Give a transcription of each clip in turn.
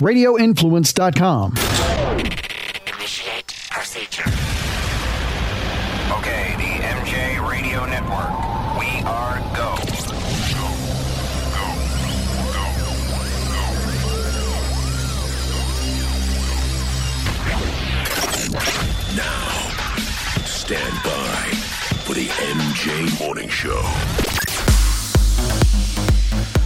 radioinfluence.com. Initiate procedure. Okay, the MJ Radio Network. We are go. Now, stand by for the MJ Morning Show.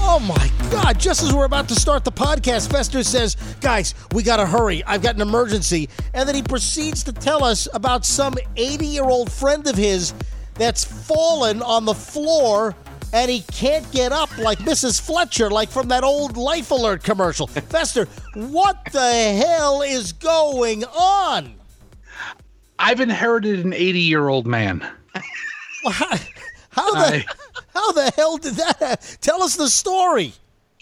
Oh my God! Just as we're about to start the podcast, Fester says, "Guys, we gotta hurry. I've got an emergency." And then he proceeds to tell us about some 80-year-old friend of his that's fallen on the floor and he can't get up like Mrs. Fletcher, like from that old Life Alert commercial. Fester, what the hell is going on? I've inherited an 80 year old man. How, how the I- how the hell did that? happen? Tell us the story.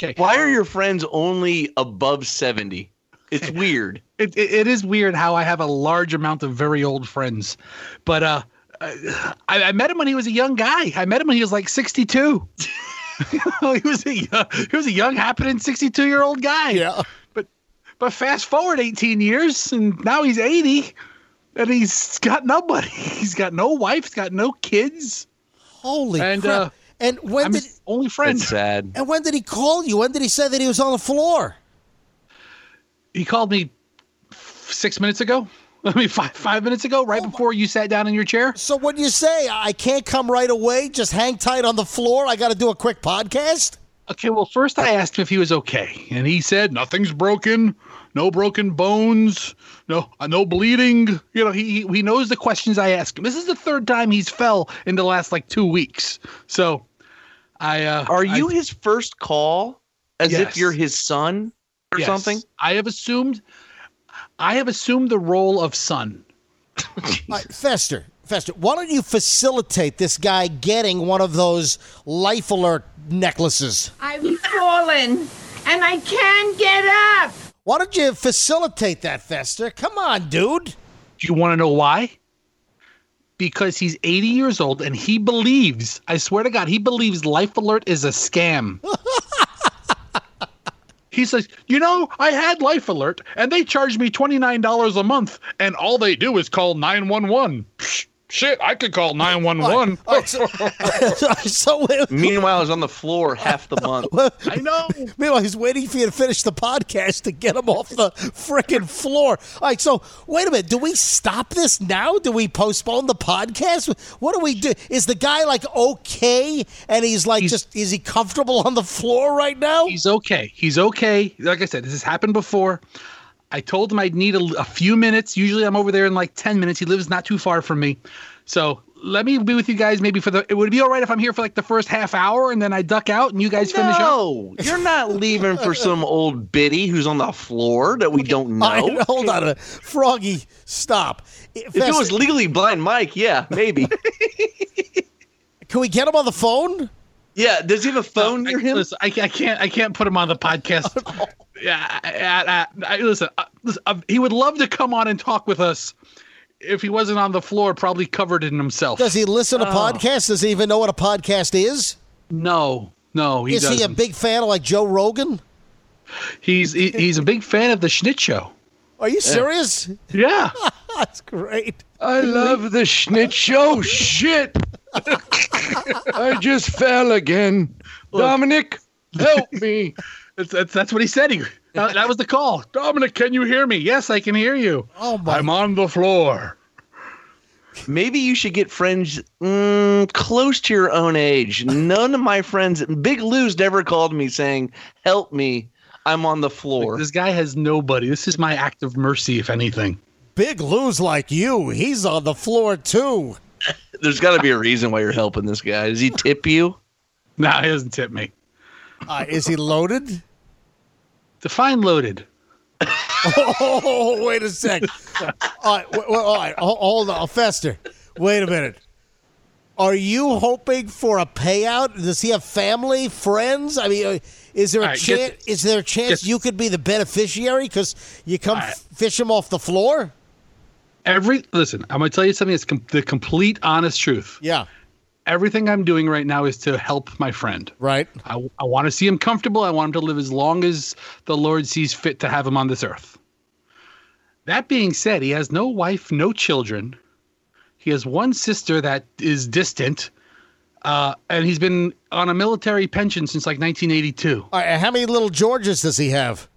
Okay. Why are your friends only above 70? It's weird. It, it, it is weird how I have a large amount of very old friends, but uh, I, I met him when he was a young guy. I met him when he was like 62. he was a young, he was a young, happening 62 year old guy. Yeah. But but fast forward 18 years, and now he's 80, and he's got nobody. He's got no wife. He's got no kids. Holy And, crap! uh, and when I'm did his only friend. It's sad. and when did he call you? When did he say that he was on the floor? He called me six minutes ago. I mean, five five minutes ago, right before you sat down in your chair. So what do you say? I can't come right away. Just hang tight on the floor. I got to do a quick podcast. Okay, well, first I asked him if he was okay, and he said nothing's broken, no broken bones, no uh, no bleeding. You know, he he- he knows the questions I ask him. This is the third time he's fell in the last like two weeks. So, I uh, Are you I, his first call as Yes. if you're his son or yes. something? I have assumed, I have assumed the role of son. All right, Fester, Fester, why don't you facilitate this guy getting one of those life alert necklaces? I've fallen and I can't get up. Why don't you facilitate that, Fester? Come on, dude. Do you want to know why? Because he's 80 years old and he believes, I swear to God, he believes Life Alert is a scam. he says, You know, I had Life Alert and they charged me $29 a month and all they do is call 911. Psh, Shit, I could call 911. All right, so, so Meanwhile, he's on the floor half the month. I know. Meanwhile, he's waiting for you to finish the podcast to get him off the frickin' floor. All right, so wait a minute. Do we stop this now? Do we postpone the podcast? What do we do? Is the guy like okay? And he's like, just is he comfortable on the floor right now? He's okay. He's okay. Like I said, this has happened before. I told him I'd need a, a few minutes. Usually I'm over there in like 10 minutes. He lives not too far from me. So let me be with you guys maybe for the. It would be all right if I'm here for like the first half hour and then I duck out and you guys finish up. No, you're not leaving for some old biddy who's on the floor that we don't know. right, hold on a. Froggy, stop. If it was legally blind Mike, yeah, maybe. Can we get him on the phone? Yeah, does he have a phone I, near him? listen, I, I can't. I can't put him on the podcast. yeah, I, I, I, listen, uh, listen uh, he would love to come on and talk with us if he wasn't on the floor, probably covered in himself. Does he listen to podcasts? Does he even know what a podcast is? No, no, he is he a big fan of like Joe Rogan? he's he, he's a big fan of the Schnitt show. Are you serious? Yeah. That's great. I love the Schnitt show. Shit. I just fell again. Dominic, help me. That's, that's that's what he said. He that, that was the call. Dominic, can you hear me? Yes, I can hear you. Oh my! I'm on the floor. Maybe you should get friends mm, close to your own age. None of my friends, Big Lou's never called me saying, "Help me, I'm on the floor." This guy has nobody. This is my act of mercy, if anything. Big Lou's like you. He's on the floor too. There's got to be a reason why you're helping this guy. Does he tip you? No, he doesn't tip me. Uh, is he loaded? Define loaded. Oh, wait a sec. All right, w- w- all right. Hold on, Fester. Wait a minute. Are you hoping for a payout? Does he have family, friends? I mean, uh, is there a All right, get chance? Is there a chance get- you could be the beneficiary because you come All right. f- fish him off the floor? Every listen, I'm gonna tell you something that's com- the complete honest truth. Yeah. everything I'm doing right now is to help my friend. Right. I, I want to see him comfortable. I want him to live as long as the Lord sees fit to have him on this earth. That being said, he has no wife, no children. He has one sister that is distant, uh, and he's been on a military pension since like 1982. All right. How many little Georges does he have?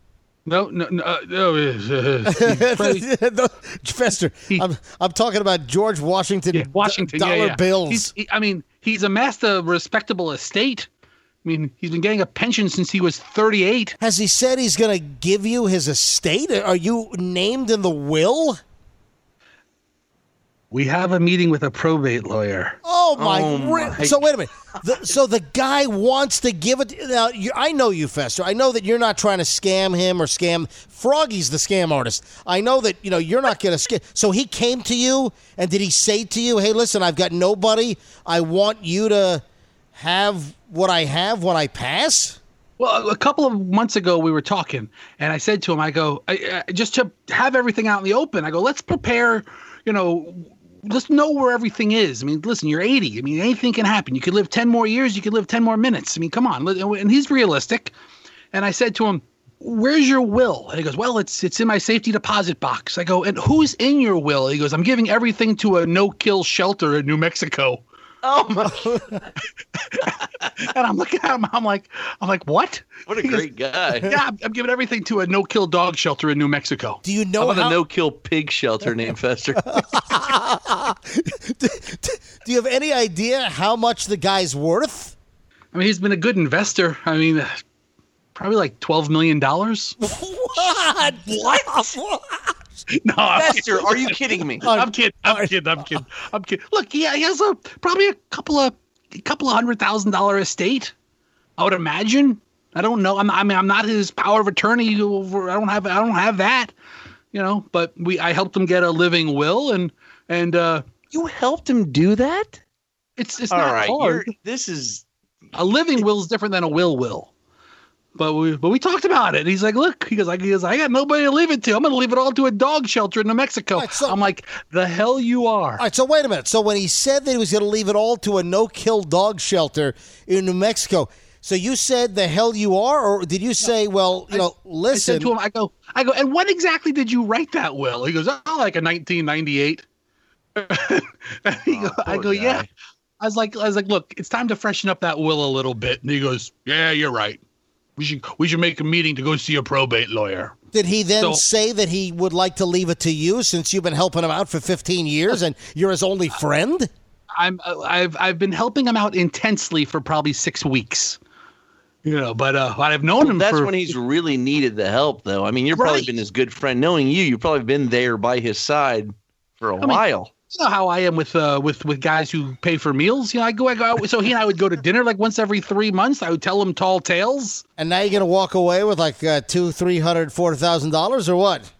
No, no, no. Uh, no uh, No, Fester, I'm, I'm talking about George Washington, yeah, Washington, d- dollar yeah, yeah. bills. He, I mean, he's amassed a respectable estate. I mean, he's been getting a pension since he was 38. Has he said he's going to give you his estate? Are you named in the will? We have a meeting with a probate lawyer. Oh my! Oh, my- So wait a minute. The, so the guy wants to give it. Now you, I know you, Fester. I know that you're not trying to scam him or scam Froggy's the scam artist. I know that you know you're not going to scam. So he came to you, and did he say to you, "Hey, listen, I've got nobody. I want you to have what I have when I pass." Well, a couple of months ago, we were talking, and I said to him, I go, I, I, just to have everything out in the open, I go, let's prepare, you know, let's know where everything is. I mean, listen, you're 80. I mean, anything can happen. You could live 10 more years, you could live 10 more minutes. I mean, come on. And he's realistic. And I said to him, Where's your will? And he goes, Well, it's it's in my safety deposit box. I go, And who's in your will? He goes, I'm giving everything to a no kill shelter in New Mexico. Oh my! And I'm looking at him, I'm like, I'm like, what? What a He goes, great guy. yeah, I'm, I'm giving everything to a no-kill dog shelter in New Mexico. Do you How know about how? a no-kill pig shelter named Fester? do you have any idea how much the guy's worth? I mean, he's been a good investor. I mean, uh, probably like twelve million dollars. What? What? No, I'm Fester, are you kidding me? I'm kidding. I'm kidding. I'm kidding. I'm kidding. Look, yeah, he has a probably a couple of a couple of hundred thousand dollar estate. I would imagine. I don't know. I'm, I mean, I'm not his power of attorney. Over, I don't have. I don't have that. You know, but we. I helped him get a living will, and and uh, You helped him do that? it's it's All not right, hard. you're- this is a living will is different than a will will. But we but we talked about it. He's like, look, he goes, I, he goes, I got nobody to leave it to. I'm gonna leave it all to a dog shelter in New Mexico. Right, so- I'm like, the hell you are. All right, so wait a minute. So when he said that he was going to leave it all to a no-kill dog shelter in New Mexico, so you said the hell you are, or did you say, well, you know, I listen? said to him, I go, I go, and when exactly did you write that will? He goes, oh, like a 1998. And go, I go, yeah. I was like, I was like, look, it's time to freshen up that will a little bit. And he goes, yeah, you're right. We should we should make a meeting to go see a probate lawyer. Did he then So- say that he would like to leave it to you since you've been helping him out for 15 years and you're his only friend? I'm uh, I've I've been helping him out intensely for probably six weeks. You know, but uh, I've known him. that's for, when he's really needed the help, though. I mean, you've probably been his good friend. Knowing you, you've probably been there by his side for a mean- while. You know how I am with uh with with guys who pay for meals. You know, I go I go out. So he and I would go to dinner like once every three months. I would tell him tall tales. And now you're going to walk away with like uh, two, three hundred, four thousand dollars, or what?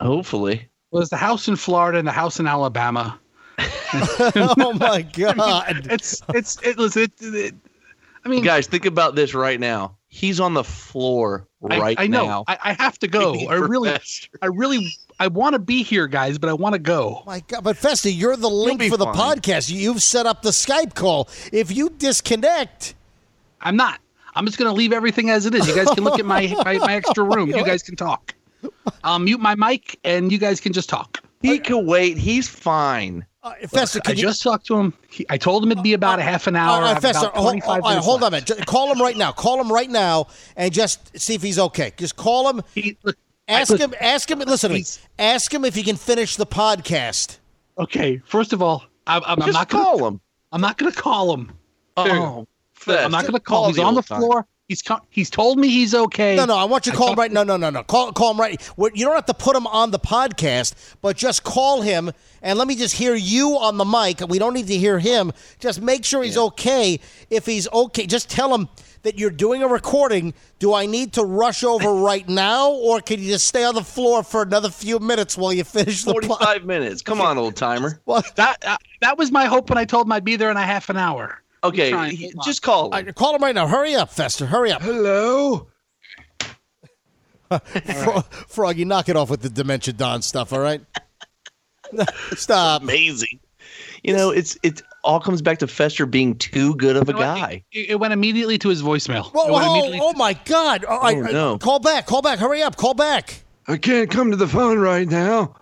Hopefully, Well, there's the house in Florida and the house in Alabama. oh my God! It's it's it. Listen, it, it, I mean, guys, think about this right now. He's on the floor I, right I know now. I, I have to go. I really, I really, I want to be here, guys, but I want to go. My God, but Fester, you're the link be for the fine. podcast. You've set up the Skype call. If you disconnect, I'm not. I'm just going to leave everything as it is. You guys can look at my, my, my extra room. You guys can talk. I'll mute my mic and you guys can just talk. He can wait. He's fine. Uh, Fester, I you? just talked to him. He, I told him it'd be about a half an hour. All I right, about hold, 25 all right, hold on a minute. Just call him right now. Call him right now, and just see if he's okay. Just call him. He, look, Ask I- him. Ask him. Listen to me. Ask him if he can finish the podcast. Okay, first of all, I'm, I'm, I'm not gonna, call him. I'm not going to call him. Oh, I'm not going to call. him. He's on the old-time. floor. He's co- he's told me he's okay. No, no, I want you to call him right. No, no, no, no. Call, call him right. You don't have to put him on the podcast, but just call him and let me just hear you on the mic. We don't need to hear him. Just make sure he's okay. If he's okay, just tell him that you're doing a recording. Do I need to rush over right now, or can you just stay on the floor for another few minutes while you finish the podcast? Forty-five minutes. Come on, old timer. Well, That uh, that was my hope when I told him I'd be there in a half an hour. Okay, he- just call him. all right, call him right now. Hurry up, Fester. Hurry up. Hello? Fro- Froggy, knock it off with the Dementia Don stuff, all right? Stop. Amazing. You know, it's it all comes back to Fester being too good of a You know guy. It, it went immediately to his voicemail. Whoa, It whoa, immediately oh my God! All right, Oh, uh, no. Call back, call back, hurry up, call back. I can't come to the phone right now.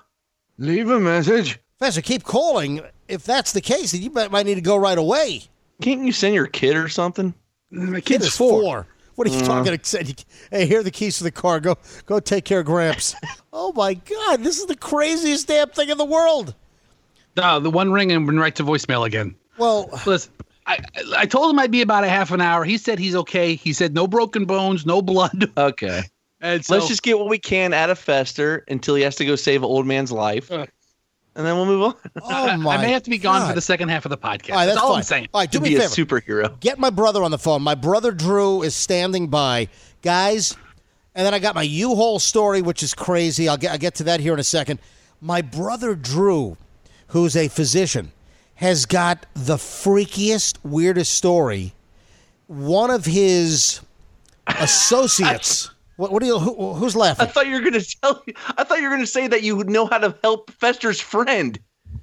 Leave a message. Fester, keep calling. If that's the case, then you might, might need to go right away. Can't you send your kid or something? My Kid kid's is four. four. What are you talking about? Hey, here are the keys to the car. Go, go take care of Gramps. oh my God, this is the craziest damn thing in the world. No, the one ring and went right to voicemail again. Well, Listen, I I told him I'd be about a half an hour. He said he's okay. He said no broken bones, no blood. Okay. And so, Let's just get what we can out of Fester until he has to go save an old man's life. Uh. And then we'll move on. oh my I may have to be gone God. for the second half of the podcast. All right, that's that's all fine. I'm saying. All right, do to me be a a favor. superhero. Get my brother on the phone. My brother Drew is standing by, guys. And then I got my U-Haul story, which is crazy. I'll get I'll get to that here in a second. My brother Drew, who's a physician, has got the freakiest, weirdest story. One of his associates. What, what do you? Who, who's laughing? I thought you were going to tell. I thought you were going to say that you would know how to help Fester's friend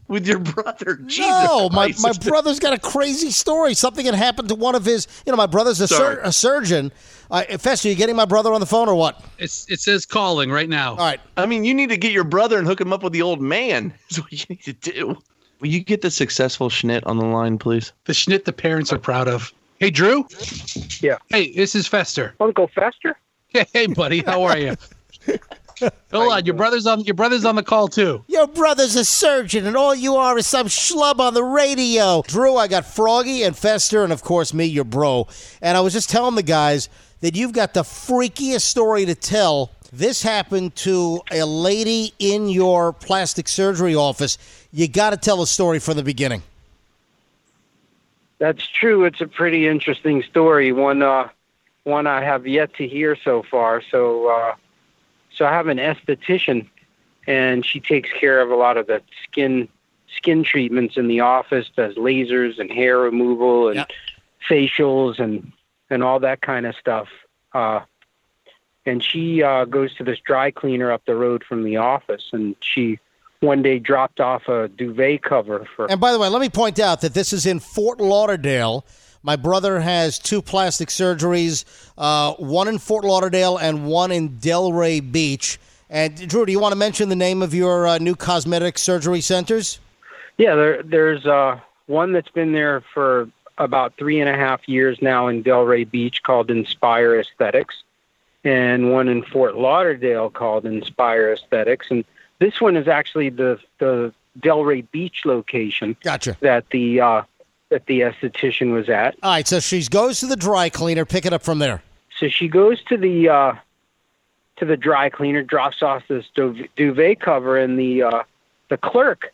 with your brother. Jesus No, my, Christ. my brother's got a crazy story. Something had happened to one of his. You know, my brother's a, sur- a surgeon. Uh, Fester, you getting my brother on the phone or what? It's it says calling right now. All right. I mean, you need to get your brother and hook him up with the old man. That's what you need to do. Will you get the successful Schnitt on the line, please? The Schnitt the parents are proud of. Hey, Drew. Yeah. Hey, this is Fester. Uncle Fester? Hey, hey, buddy. How are you? Hold on, your brother's on your brother's on the call too. Your brother's a surgeon, and all you are is some schlub on the radio. Drew, I got Froggy and Fester, and of course me, your bro. And I was just telling the guys that you've got the freakiest story to tell. This happened to a lady in your plastic surgery office. You got to tell the story from the beginning. That's true. It's a pretty interesting story. One, uh, one I have yet to hear so far. So, uh, so I have an esthetician, and she takes care of a lot of the skin skin treatments in the office. Does lasers and hair removal and Yep. facials and and all that kind of stuff. Uh, and she uh, goes to this dry cleaner up the road from the office, and she one day dropped off a duvet cover for And by the way, let me point out that this is in Fort Lauderdale. My brother has two plastic surgeries, uh, one in Fort Lauderdale and one in Delray Beach. And Drew, do you want to mention the name of your uh, new cosmetic surgery centers? Yeah, there, there's uh, one that's been there for about three and a half years now in Delray Beach called Inspire Aesthetics, and one in Fort Lauderdale called Inspire Aesthetics. And this one is actually the the Delray Beach location Gotcha. that the uh, that the esthetician was at. All right, so she goes to the dry cleaner, pick it up from there. So she goes to the uh, to the dry cleaner, drops off this duvet cover, and the uh, the clerk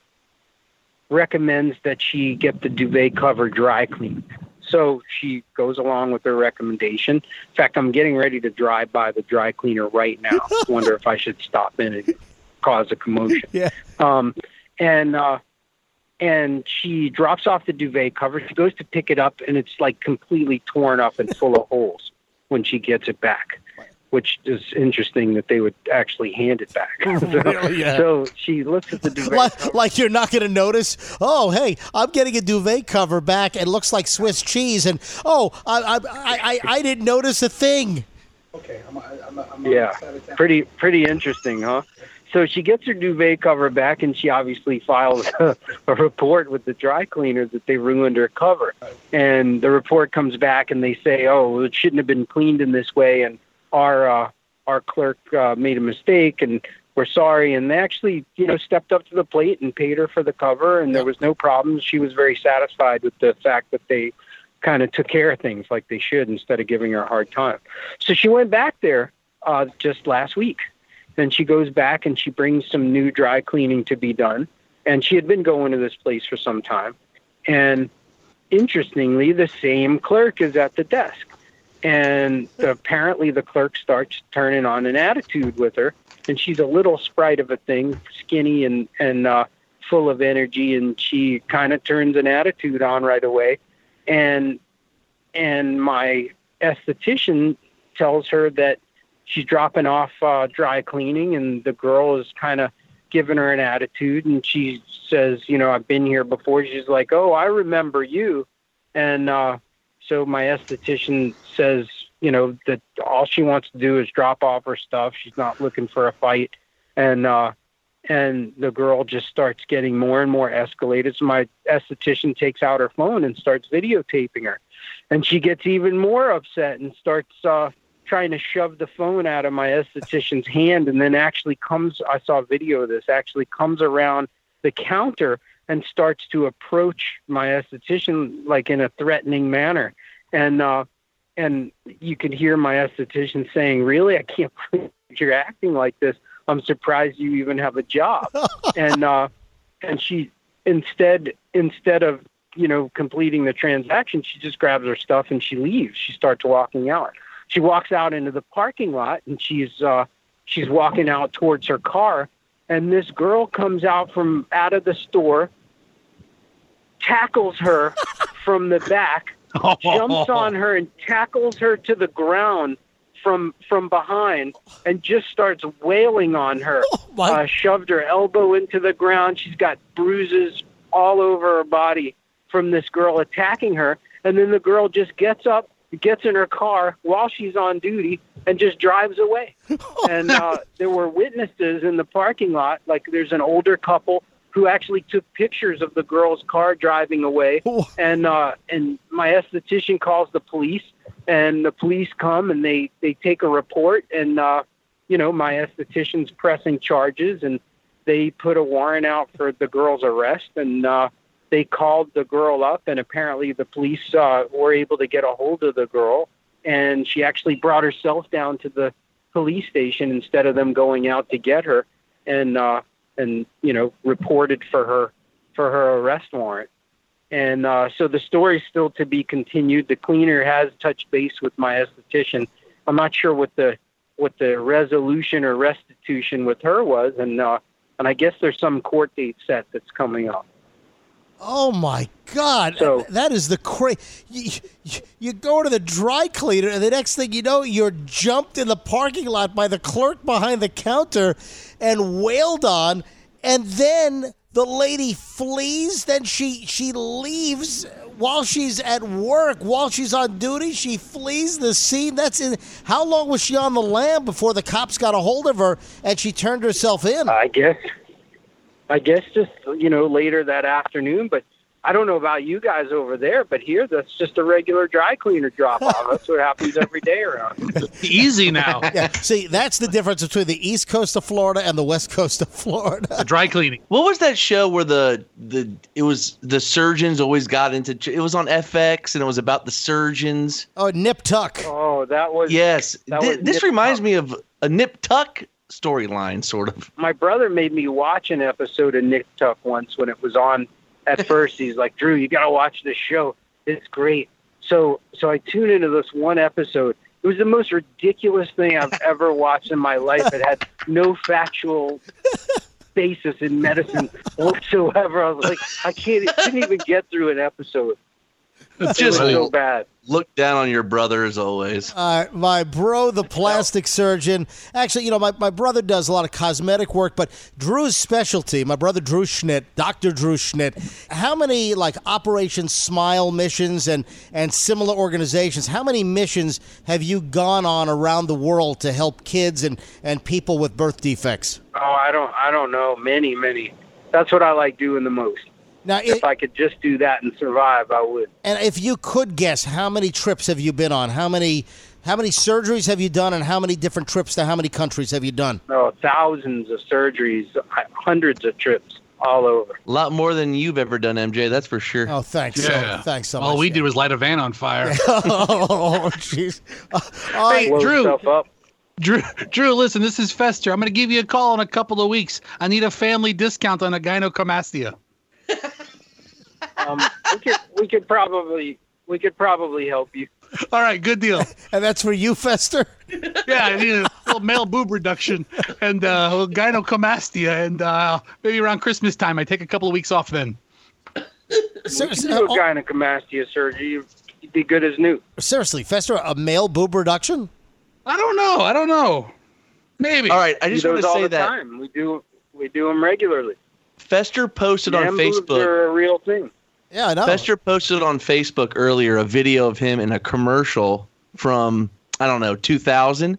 recommends that she get the duvet cover dry cleaned. So she goes along with her recommendation. In fact, I'm getting ready to drive by the dry cleaner right now. Wonder if I should stop in and cause a commotion. Yeah. Um, and uh, and she drops off the duvet cover. She goes to pick it up, and it's like completely torn up and full of holes when she gets it back, which is interesting that they would actually hand it back. Oh, so, Really? Yeah. so she looks at the duvet. Like, cover. like you're not going to notice. Oh, hey, I'm getting a duvet cover back. It looks like Swiss cheese, and oh, I I, I, I, I didn't notice a thing. Okay. I'm, I'm, I'm Yeah, pretty pretty interesting, huh? So she gets her duvet cover back, and she obviously files a, a report with the dry cleaner that they ruined her cover. And the report comes back, and they say, "Oh, it shouldn't have been cleaned in this way," and our uh, our clerk uh, made a mistake, and we're sorry. And they actually, you know, stepped up to the plate and paid her for the cover, and there was no problems. She was very satisfied with the fact that they kind of took care of things like they should instead of giving her a hard time. So she went back there uh, just last week. Then she goes back and she brings some new dry cleaning to be done. And she had been going to this place for some time. And interestingly, the same clerk is at the desk. And apparently, the clerk starts turning on an attitude with her. And she's a little sprite of a thing, skinny and, and uh, full of energy. And she kind of turns an attitude on right away. And and my esthetician tells her that she's dropping off uh, dry cleaning, and the girl is kind of giving her an attitude, and she says, you know, I've been here before. She's like, oh, I remember you, and uh, so my esthetician says, you know, that all she wants to do is drop off her stuff. She's not looking for a fight, and uh, and the girl just starts getting more and more escalated. So my esthetician takes out her phone and starts videotaping her, and she gets even more upset and starts uh, trying to shove the phone out of my esthetician's hand, and then actually comes. I saw a video of this. Actually comes around the counter and starts to approach my esthetician like in a threatening manner, and uh, and you can hear my esthetician saying, "Really, I can't believe you're acting like this." I'm surprised you even have a job. and uh, and she instead instead of you know completing the transaction, she just grabs her stuff and she leaves. She starts walking out. She walks out into the parking lot and she's uh, she's walking out towards her car. And this girl comes out from out of the store, tackles her from the back, jumps on her and tackles her to the ground from from behind and just starts wailing on her. Oh, uh, shoved her elbow into the ground. She's got bruises all over her body from this girl attacking her. And then the girl just gets up, gets in her car while she's on duty, and just drives away. and uh, there were witnesses in the parking lot. Like there's an older couple who actually took pictures of the girl's car driving away. And uh, and my esthetician calls the police, and the police come and they they take a report, and uh, you know my esthetician's pressing charges, and they put a warrant out for the girl's arrest, and uh, they called the girl up, and apparently the police uh, were able to get a hold of the girl, and she actually brought herself down to the police station instead of them going out to get her, and uh, and you know reported for her for her arrest warrant. And uh, so the story's still to be continued. The cleaner has touched base with my esthetician. I'm not sure what the what the resolution or restitution with her was, and uh, and I guess there's some court date set that's coming up. Oh my God! So- that is the cra You, you, you go to the dry cleaner, and the next thing you know, you're jumped in the parking lot by the clerk behind the counter and wailed on, and then the lady flees. Then she she leaves while she's at work, while she's on duty. She flees the scene. That's in. How long was she on the lam before the cops got a hold of her and she turned herself in? I guess, I guess just you know later that afternoon. But I don't know about you guys over there, but here that's just a regular dry cleaner drop off. that's what happens every day around. Easy now. Yeah, see, that's the difference between the east coast of Florida and the west coast of Florida. The dry cleaning. What was that show where the the it was the surgeons always got into it was on FX and it was about the surgeons. Oh, nip tuck. Oh, that was Yes, That Thi- was this Nip reminds Tuck. me of a Nip Tuck storyline, sort of. my brother made me watch an episode of Nip Tuck once when it was on. At first, he's like, "Drew, you got to watch this show. It's great." So, so I tuned into this one episode. It was the most ridiculous thing I've ever watched in my life. It had no factual basis in medicine whatsoever. I was like, I can't, I couldn't even get through an episode. It was Just so bad. look down on your brother as always. Uh, my bro, the plastic surgeon. Actually, you know, my, my brother does a lot of cosmetic work, but Drew's specialty, my brother Drew Schnitt, Dr. Drew Schnitt, how many like Operation Smile missions and, and similar organizations, how many missions have you gone on around the world to help kids and, and people with birth defects? Oh, I don't, I don't know. Many, many. That's what I like doing the most. Now, If it, I could just do that and survive, I would. and if you could guess, how many trips have you been on? How many how many surgeries have you done, and how many different trips to how many countries have you done? Oh, thousands of surgeries, hundreds of trips all over. A lot more than you've ever done, MJ. That's for sure. Oh, thanks. so- Yeah. thanks so much. All we yeah. did was light a van on fire. oh, jeez. Uh, all right. Blow Drew. Drew, Drew, listen, this is Fester. I'm going to give you a call in a couple of weeks. I need a family discount on a gynecomastia. Um, we could we could probably we could probably help you. All right, good deal. And that's for you, Fester? Yeah, I need a little male boob reduction and uh, a little gynecomastia, and uh, maybe around Christmas time, I take a couple of weeks off. Then Ser- You do a oh, gynecomastia surgery, you'd you'd be good as new. seriously, Fester, a male boob reduction? I don't know. I don't know. Maybe. All right, I just do want to all say the that time. We do We do them regularly. Fester posted on Man boobs Facebook. are a real thing. Yeah, I know. Fester posted on Facebook earlier a video of him in a commercial from I don't know 2000,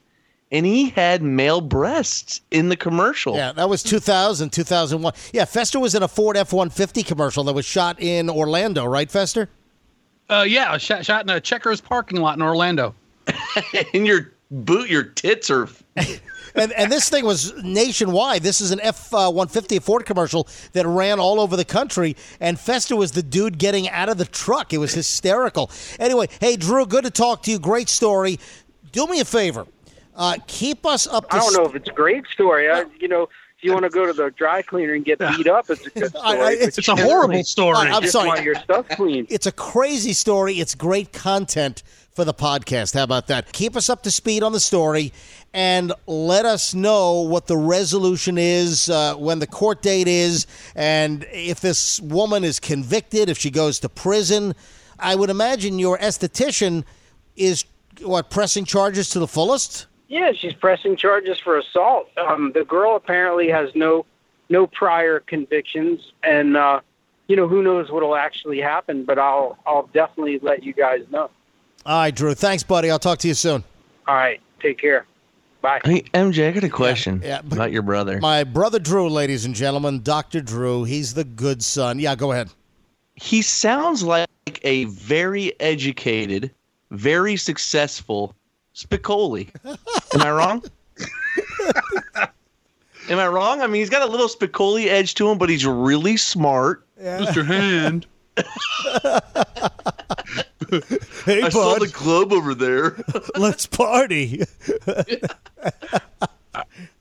and he had male breasts in the commercial. Yeah, that was 2000, 2001. Yeah, Fester was in a Ford F 150 commercial that was shot in Orlando, right, Fester? Uh, yeah, shot, shot in a Checkers parking lot in Orlando. and your boot, your tits are. And, and this thing was nationwide. This is an F uh, 150 Ford commercial that ran all over the country, and Fester was the dude getting out of the truck. It was hysterical. Anyway, hey, Drew, good to talk to you. Great story. Do me a favor. Uh, keep us up to I don't know if it's a great story. I, you know, if you want to go to the dry cleaner and get beat up, it's a good story. I- I- it's It's a horrible really story. I'm just sorry. want your stuff clean. It's a crazy story. It's great content for the podcast. How about that? Keep us up to speed on the story and let us know what the resolution is, uh, when the court date is, and if this woman is convicted, if she goes to prison. I would imagine your esthetician is what pressing charges to the fullest. Yeah, she's pressing charges for assault. Um, the girl apparently has no no prior convictions, and uh, you know who knows what'll actually happen. But I'll I'll definitely let you guys know. All right, Drew. Thanks, buddy. I'll talk to you soon. All right, take care. Bye. Hey, MJ, I got a question yeah, but- about your brother. My brother Drew, ladies and gentlemen, Dr. Drew. He's the good son. Yeah, go ahead. he sounds like a very educated, very successful Spicoli. Am I wrong? Am I wrong? I mean, he's got a little Spicoli edge to him, but he's really smart. Mr. Hand. Hey, I saw the globe over there. let's party.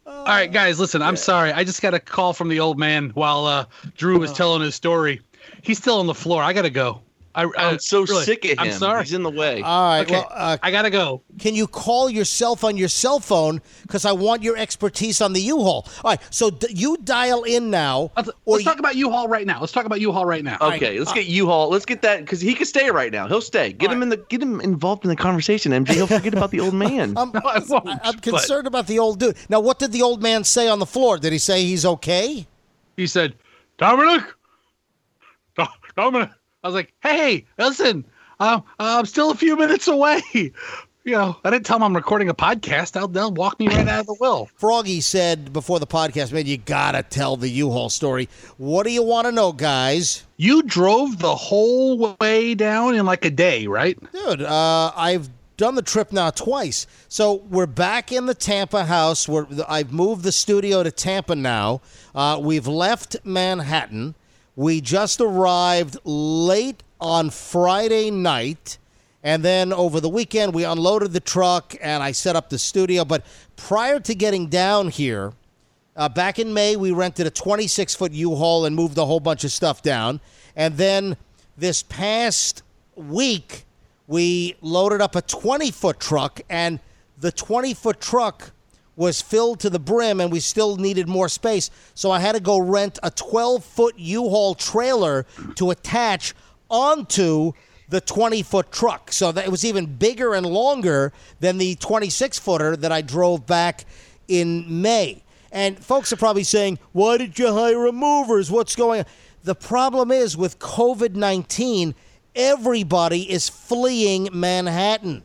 All right, guys, listen. I'm sorry. I just got a call from the old man while uh, Drew was telling his story. He's still on the floor. I gotta go. I, I, I'm so really, sick of him. I'm sorry. He's in the way. All right. Okay, Well, uh, I gotta go. can you call yourself on your cell phone? Because I want your expertise on the U-Haul. All right. So d- you dial in now. Let's, or let's talk about U-Haul right now. Let's talk about U-Haul right now. Okay, let's get U-Haul. Let's get that because he can stay right now. He'll stay. Get him in the get him involved in the conversation. MJ, he'll forget about the old man. I'm, No, I won't, I'm but- concerned about the old dude. Now, what did the old man say on the floor? Did he say he's okay? He said, Dominic, Do- Dominic. I was like, hey, listen, um, I'm still a few minutes away. You know, I didn't tell him I'm recording a podcast. They'll, they'll walk me right out of the will. Froggy said before the podcast, man, you gotta tell the U-Haul story. What do you want to know, guys? You drove the whole way down in like a day, right? Dude, uh, I've done the trip now twice. So we're back in the Tampa house. We're, I've moved the studio to Tampa now. Uh, we've left Manhattan. We just arrived late on Friday night. And then over the weekend, we unloaded the truck and I set up the studio. But prior to getting down here, uh, back in May, we rented a 26 foot U Haul and moved a whole bunch of stuff down. And then this past week, we loaded up a 20 foot truck, and the 20 foot truck was filled to the brim, and we still needed more space. So I had to go rent a 12 foot U Haul trailer to attach onto the 20 foot truck. So that it was even bigger and longer than the 26 footer that I drove back in May. And folks are probably saying, why did you hire movers? What's going on? The problem is with COVID 19, everybody is fleeing Manhattan.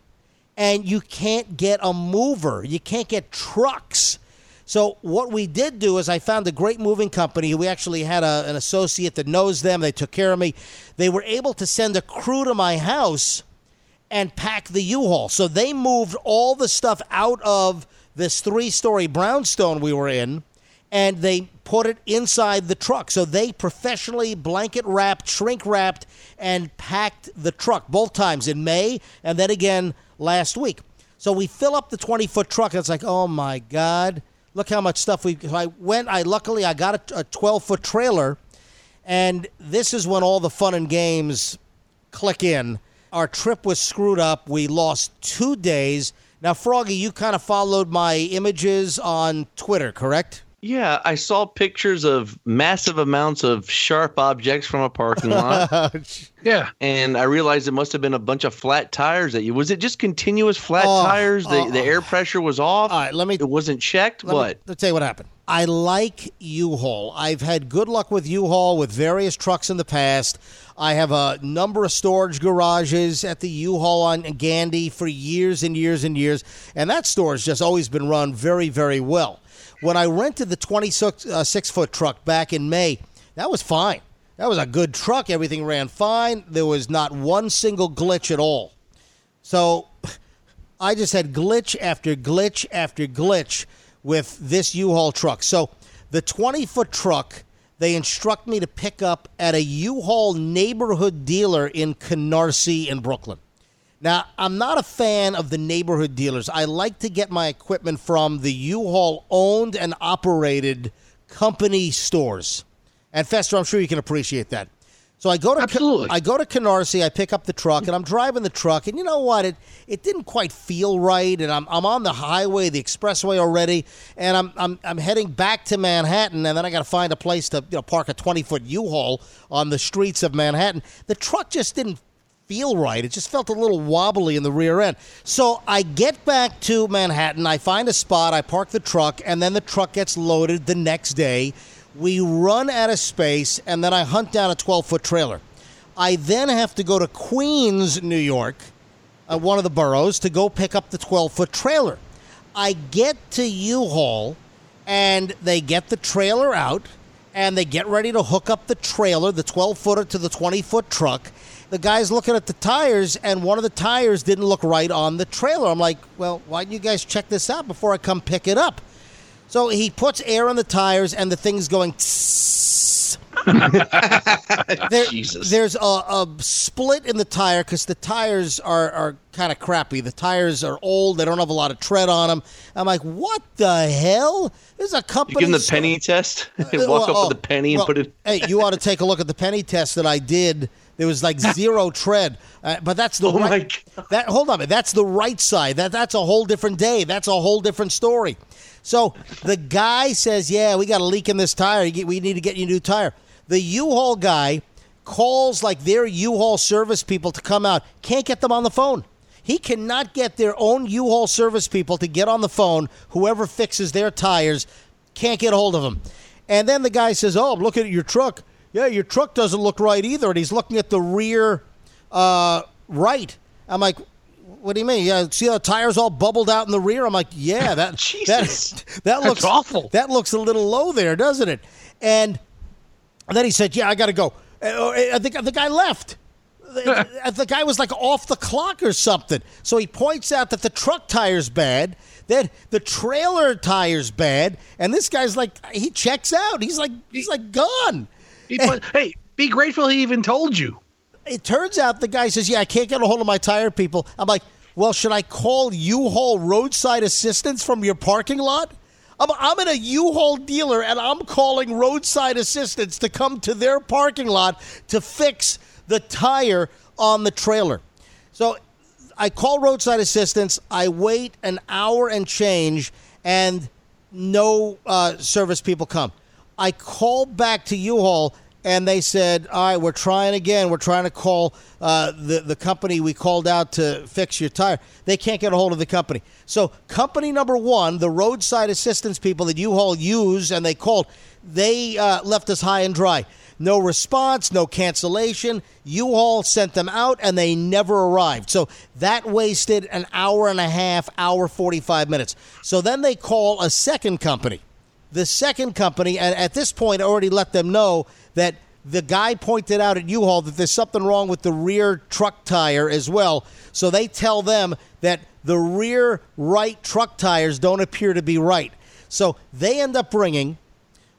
And you can't get a mover, you can't get trucks. So what we did do is I found a great moving company. We actually had a, an associate that knows them. They took care of me. They were able to send a crew to my house and pack the U-Haul. So they moved all the stuff out of this three-story brownstone we were in, and they put it inside the truck. So they professionally blanket wrapped, shrink wrapped, and packed the truck both times in May and then again last week. So we fill up the 20 foot truck, and it's like, oh my God, look how much stuff we. So I went, I luckily, I got a 12 foot trailer, and this is when all the fun and games click in. Our trip was screwed up. We lost two days. Now, Froggy, you kind of followed my images on Twitter, correct? Yeah, I saw pictures of massive amounts of sharp objects from a parking lot. Yeah. And I realized it must have been a bunch of flat tires that you was it just continuous flat Oh, tires? The oh, the air oh. pressure was off. All right, let me it wasn't checked. Let me- what? let's tell you what happened. I like U-Haul. I've had good luck with U-Haul with various trucks in the past. I have a number of storage garages at the U-Haul on Gandy for years and years and years, and that store has just always been run very, very well. When I rented the 26 uh, six foot truck back in May, that was fine. That was a good truck. Everything ran fine. There was not one single glitch at all. So I just had glitch after glitch after glitch with this U-Haul truck. So the 20 foot truck, they instruct me to pick up at a U-Haul neighborhood dealer in Canarsie in Brooklyn. Now, I'm not a fan of the neighborhood dealers. I like to get my equipment from the U-Haul owned and operated company stores. And Fester, I'm sure you can appreciate that. So I go to Absolutely. I go to Canarsie, I pick up the truck, and I'm driving the truck, and you know what? It it didn't quite feel right, and I'm I'm on the highway, the expressway already, and I'm I'm I'm heading back to Manhattan, and then I got to find a place to you know park a 20 foot U-Haul on the streets of Manhattan. The truck just didn't feel right. It just felt a little wobbly in the rear end. So I get back to Manhattan, I find a spot, I park the truck, and then the truck gets loaded the next day. We run out of space, and then I hunt down a 12 foot trailer. I then have to go to Queens, New York, uh, one of the boroughs, to go pick up the 12 foot trailer. I get to U Haul, and they get the trailer out, and they get ready to hook up the trailer, the 12 footer, to the 20 foot truck. The guy's looking at the tires, and one of the tires didn't look right on the trailer. I'm like, well, why didn't you guys check this out before I come pick it up? So he puts air on the tires, and the thing's going. There- Jesus. There's a, a split in the tire because the tires are, are kind of crappy. The tires are old. They don't have a lot of tread on them. I'm like, what the hell? This is a You company. give them the store- penny test. Uh, Walk well, up oh, with the penny and well, put it. hey, you ought to take a look at the penny test that I did. There was like zero tread, uh, but that's the Oh right. That hold on, that's the right side. That that's a whole different day. That's a whole different story. So the guy says, "Yeah, we got a leak in this tire. We need to get you a new tire." The U-Haul guy calls like their U-Haul service people to come out. Can't get them on the phone. He cannot get their own U-Haul service people to get on the phone. Whoever fixes their tires can't get a hold of them. And then the guy says, "Oh, I'm looking at your truck. Yeah, your truck doesn't look right either." And he's looking at the rear uh, right. I'm like, "What do you mean? Yeah, see how the tires all bubbled out in the rear?" I'm like, "Yeah, that Jesus. that that looks awful. That looks a little low there, doesn't it?" And then he said, "Yeah, I got to go." Uh, I think the guy left. The guy was like off the clock or something. So he points out that the truck tire's bad, that the trailer tire's bad, and this guy's like he checks out. He's like he's like gone. He put- hey, be grateful he even told you. It turns out the guy says, "Yeah, I can't get a hold of my tire people." I'm like, "Well, should I call U-Haul roadside assistance from your parking lot?" I'm, I'm at a U-Haul dealer and I'm calling roadside assistance to come to their parking lot to fix the tire on the trailer. So I call roadside assistance. I wait an hour and change, and no uh, service people come. I called back to U-Haul, and they said, "All right, we're trying again. We're trying to call uh, the the company we called out to fix your tire. They can't get a hold of the company. So, company number one, the roadside assistance people that U-Haul use, and they called, they uh, left us high and dry. No response, no cancellation. U-Haul sent them out, and they never arrived. So that wasted an hour and a half, hour forty-five minutes. So then they call a second company the second company, and at this point, already let them know that the guy pointed out at U-Haul that there's something wrong with the rear truck tire as well. So they tell them that the rear right truck tires don't appear to be right. So they end up bringing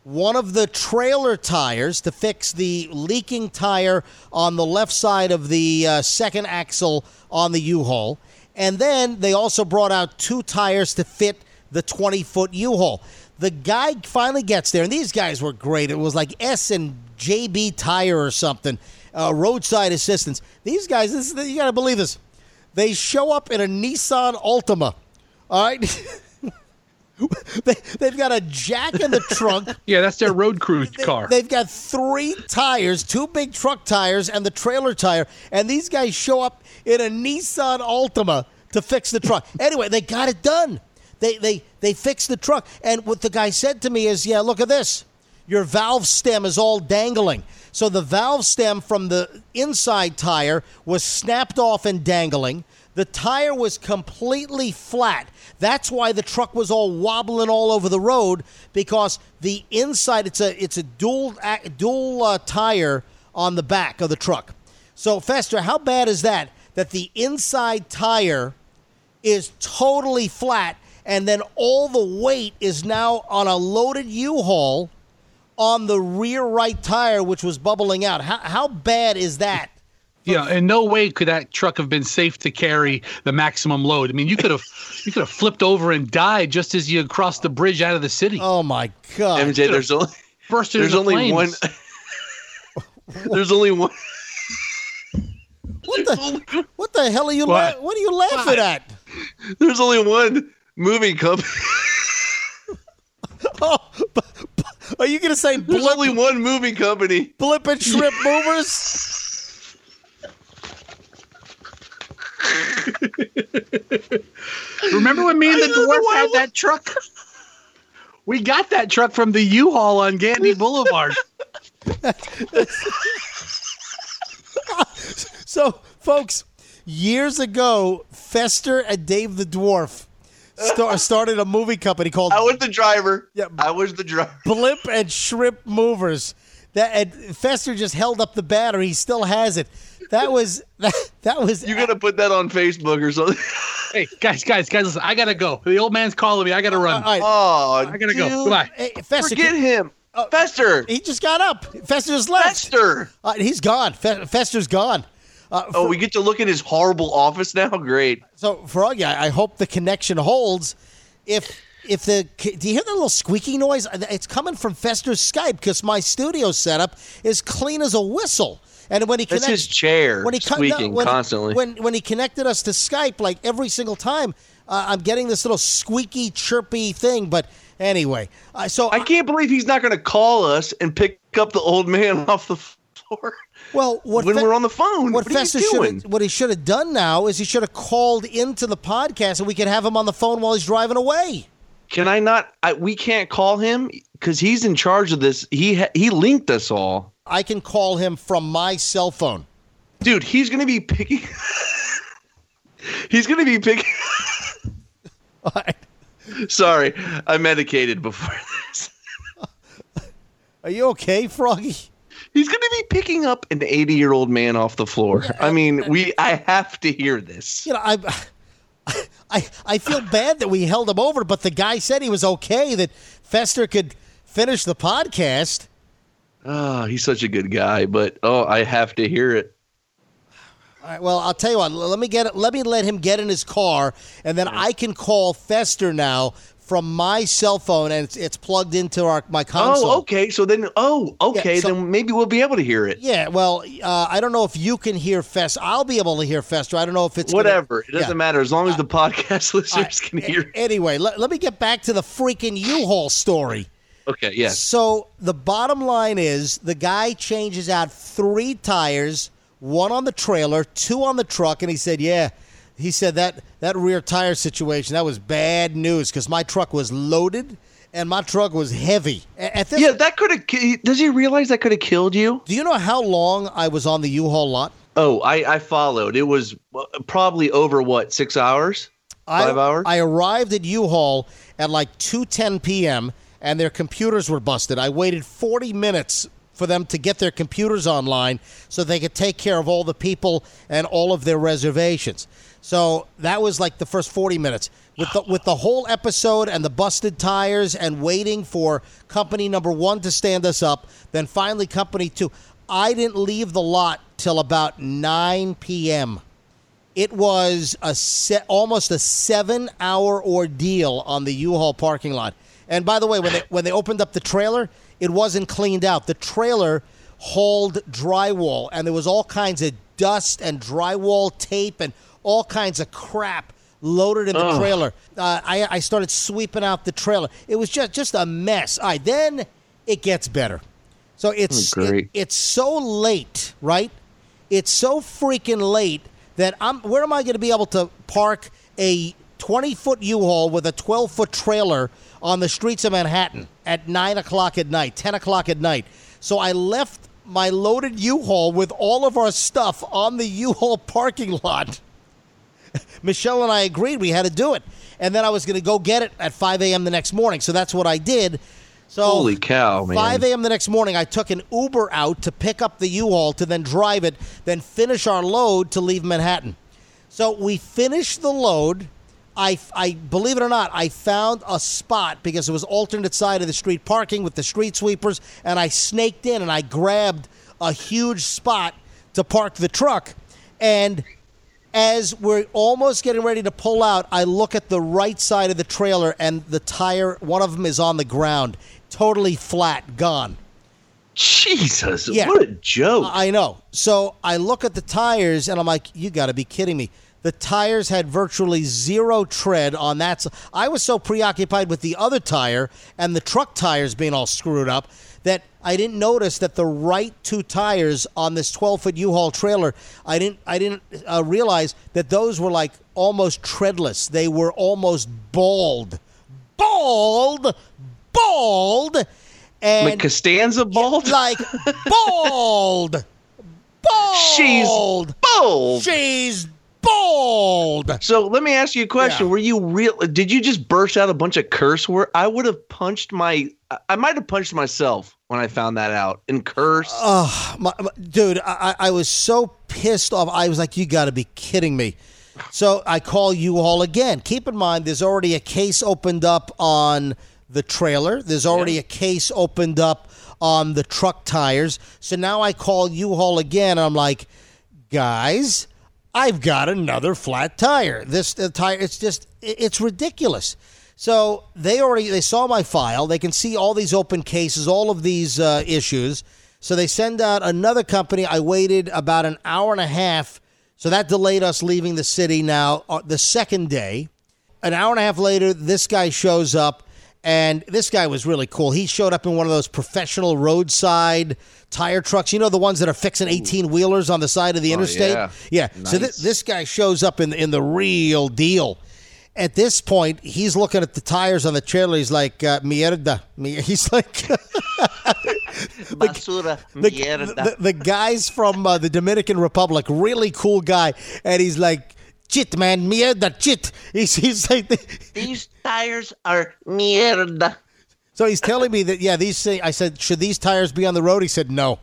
one of the trailer tires to fix the leaking tire on the left side of the uh, second axle on the U-Haul. And then they also brought out two tires to fit the 20 foot U-Haul. The guy finally gets there, and these guys were great. It was like S and JB Tire or something, uh, roadside assistance. These guys, this, is- you got to believe this. They show up in a Nissan Altima. All right. they, they've got a jack in the trunk. Yeah, that's their road crew car. They've got three tires, two big truck tires, and the trailer tire. And these guys show up in a Nissan Altima to fix the truck. anyway, they got it done. They they they fixed the truck. And what the guy said to me is, "Yeah, look at this. Your valve stem is all dangling." So the valve stem from the inside tire was snapped off and dangling. The tire was completely flat. That's why the truck was all wobbling all over the road because the inside it's a it's a dual dual uh, tire on the back of the truck. So Fester, how bad is that? That the inside tire is totally flat and then all the weight is now on a loaded U-Haul on the rear right tire which was bubbling out. How how bad is that? Yeah, in no way could that truck have been safe to carry the maximum load. I mean, you could have you could have flipped over and died just as you crossed the bridge out of the city. Oh my god. MJ, there's only Bursted there's into only one. there's only one. What the what the hell are you What? la- what are you laughing What? at? There's only one moving company. Oh, b- b- are you going to say There's blip, only one moving company. blimp and shrimp movers? Remember when me and the dwarf had that truck? We got that truck from the U-Haul on Gandy Boulevard. So, folks, years ago, Fester and Dave the Dwarf sta- started a movie company called I was the driver. Yeah. I was the driver. Blimp and Shrimp Movers. That and Fester just held up the banner. He still has it. That was that, that was You gotta put that on Facebook or something. hey, guys, guys, guys, listen, I gotta go. The old man's calling me. I gotta run. All right. Oh, I gotta go. dude. Goodbye. Hey, Fester, Forget can- him. Fester. he just got up. Fester just left. Fester. Uh, he's gone. Fe- Fester's gone. Uh, Oh, we get to look at his horrible office now. Great. So for all you, I hope the connection holds. If if the do you hear that little squeaky noise? It's coming from Fester's Skype because my studio setup is clean as a whistle. And when he That's his chair when he squeaking when- constantly. When when he connected us to Skype, like every single time, uh, I'm getting this little squeaky, chirpy thing. But anyway, uh, so I can't believe he's not going to call us and pick up the old man off the floor well, what when Fe- we're on the phone. What, What, are you should doing? what he should have done now is he should have called into the podcast and we could have him on the phone while he's driving away. Can I not? I, we can't call him because he's in charge of this. He ha- he linked us all, I can call him from my cell phone. dude. He's going to be picking. he's going to be picking. Sorry, I medicated before this. Are you okay, Froggy? He's going to be picking up an 80 year old man off the floor. I mean, we. I have to hear this. You know, I, I, I feel bad that we held him over, but the guy said he was okay that Fester could finish the podcast. Oh, he's such a good guy, but oh, I have to hear it. All right, well, I'll tell you what. Let me get let me let him get in his car, and then I can call Fester now from my cell phone, and it's, it's plugged into our my console. Oh, okay. So then, oh, okay. Yeah, so- then maybe we'll be able to hear it. Yeah, well, uh, I don't know if you can hear Fester. I'll be able to hear Fester. I don't know if it's gonna- Whatever. It doesn't Yeah. matter as long as the podcast All listeners right, can hear. Anyway, let, let me get back to the freaking U-Haul story. Okay. Yes. So the bottom line is the guy changes out three tires, one on the trailer, two on the truck, and he said, "Yeah." He said that that rear tire situation that was bad news because my truck was loaded and my truck was heavy. At this, Yeah, that could have. Does he realize that could have killed you? do you know how long I was on the U-Haul lot? Oh, I, I followed. It was uh, probably over what six hours, five I, hours. I arrived at U-Haul at like 2:10 p.m. and their computers were busted. I waited 40 minutes for them to get their computers online so they could take care of all the people and all of their reservations. So that was like the first 40 minutes. With the, with the whole episode and the busted tires and waiting for company number one to stand us up, then finally company two. I didn't leave the lot till about 9 p.m. It was a se- almost a seven hour ordeal on the U-Haul parking lot. And by the way, when they when they opened up the trailer, it wasn't cleaned out. The trailer hauled drywall, and there was all kinds of dust and drywall tape and all kinds of crap loaded in the trailer. Uh, I, I started sweeping out the trailer. It was just just a mess. All right, then it gets better. So it's Oh, it- it's so late, right? It's so freaking late that I'm. Where am I going to be able to park a 20 foot U-Haul with a 12 foot trailer on the streets of Manhattan at nine o'clock at night, 10 o'clock at night? So I left my loaded U-Haul with all of our stuff on the U-Haul parking lot. Michelle and I agreed we had to do it, and then I was going to go get it at 5 a.m. the next morning. So that's what I did. So Holy cow, man. 5 a.m. the next morning, I took an Uber out to pick up the U-Haul to then drive it, then finish our load to leave Manhattan. So we finished the load. I, I believe it or not, I found a spot because it was alternate side of the street parking with the street sweepers, and I snaked in and I grabbed a huge spot to park the truck. And as we're almost getting ready to pull out, I look at the right side of the trailer, and the tire, one of them is on the ground, totally flat, gone. Jesus, Yeah. what a joke. I know. So I look at the tires, and I'm like, you got to be kidding me. The tires had virtually zero tread on that. I was so preoccupied with the other tire and the truck tires being all screwed up that I didn't notice that the right two tires on this 12 foot U-Haul trailer, I didn't, I didn't uh, realize that those were like almost treadless. They were almost bald, bald, bald, and like Costanza bald? like bald, bald. She's bald. She's bald. So let me ask you a question. Yeah. Were you real? Did you just burst out a bunch of curse words? I would have punched my. I- might have punched myself when I found that out and curse. Oh, my, my- dude, I, I I was so pissed off. I was like, you got to be kidding me. So I call U-Haul again. Keep in mind, there's already a case opened up on the trailer. There's already a case opened up on the truck tires. So now I call U-Haul again, and I'm like, guys, I've got another flat tire. This the tire, it's just, it's ridiculous. So they already they saw my file. They can see all these open cases, all of these uh, issues. So they send out another company. I waited about an hour and a half. So that delayed us leaving the city. Now uh, the second day, an hour and a half later, this guy shows up, and this guy was really cool. He showed up in one of those professional roadside tire trucks. You know the ones that are fixing eighteen wheelers on the side of the interstate. yeah. yeah. So th- this guy shows up in in the real deal. At this point, he's looking at the tires on the trailer. He's like, uh, "Mierda." He's like, Basura, the, the, the guys from uh, the Dominican Republic, really cool guy, and he's like, "Chit, man, mierda, chit." He's, he's like, These tires are mierda. So he's telling me that yeah, these. I said, should these tires be on the road? He said no.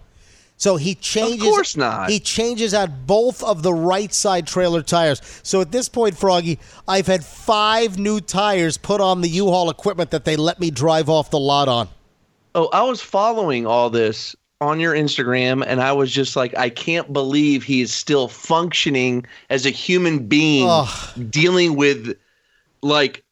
So he changes. course not. He changes out both of the right side trailer tires. So at this point, Froggy, I've had five new tires put on the U-Haul equipment that they let me drive off the lot on. Oh, I was following all this on your Instagram, and I was just like, I can't believe he is still functioning as a human being, Ugh. dealing with like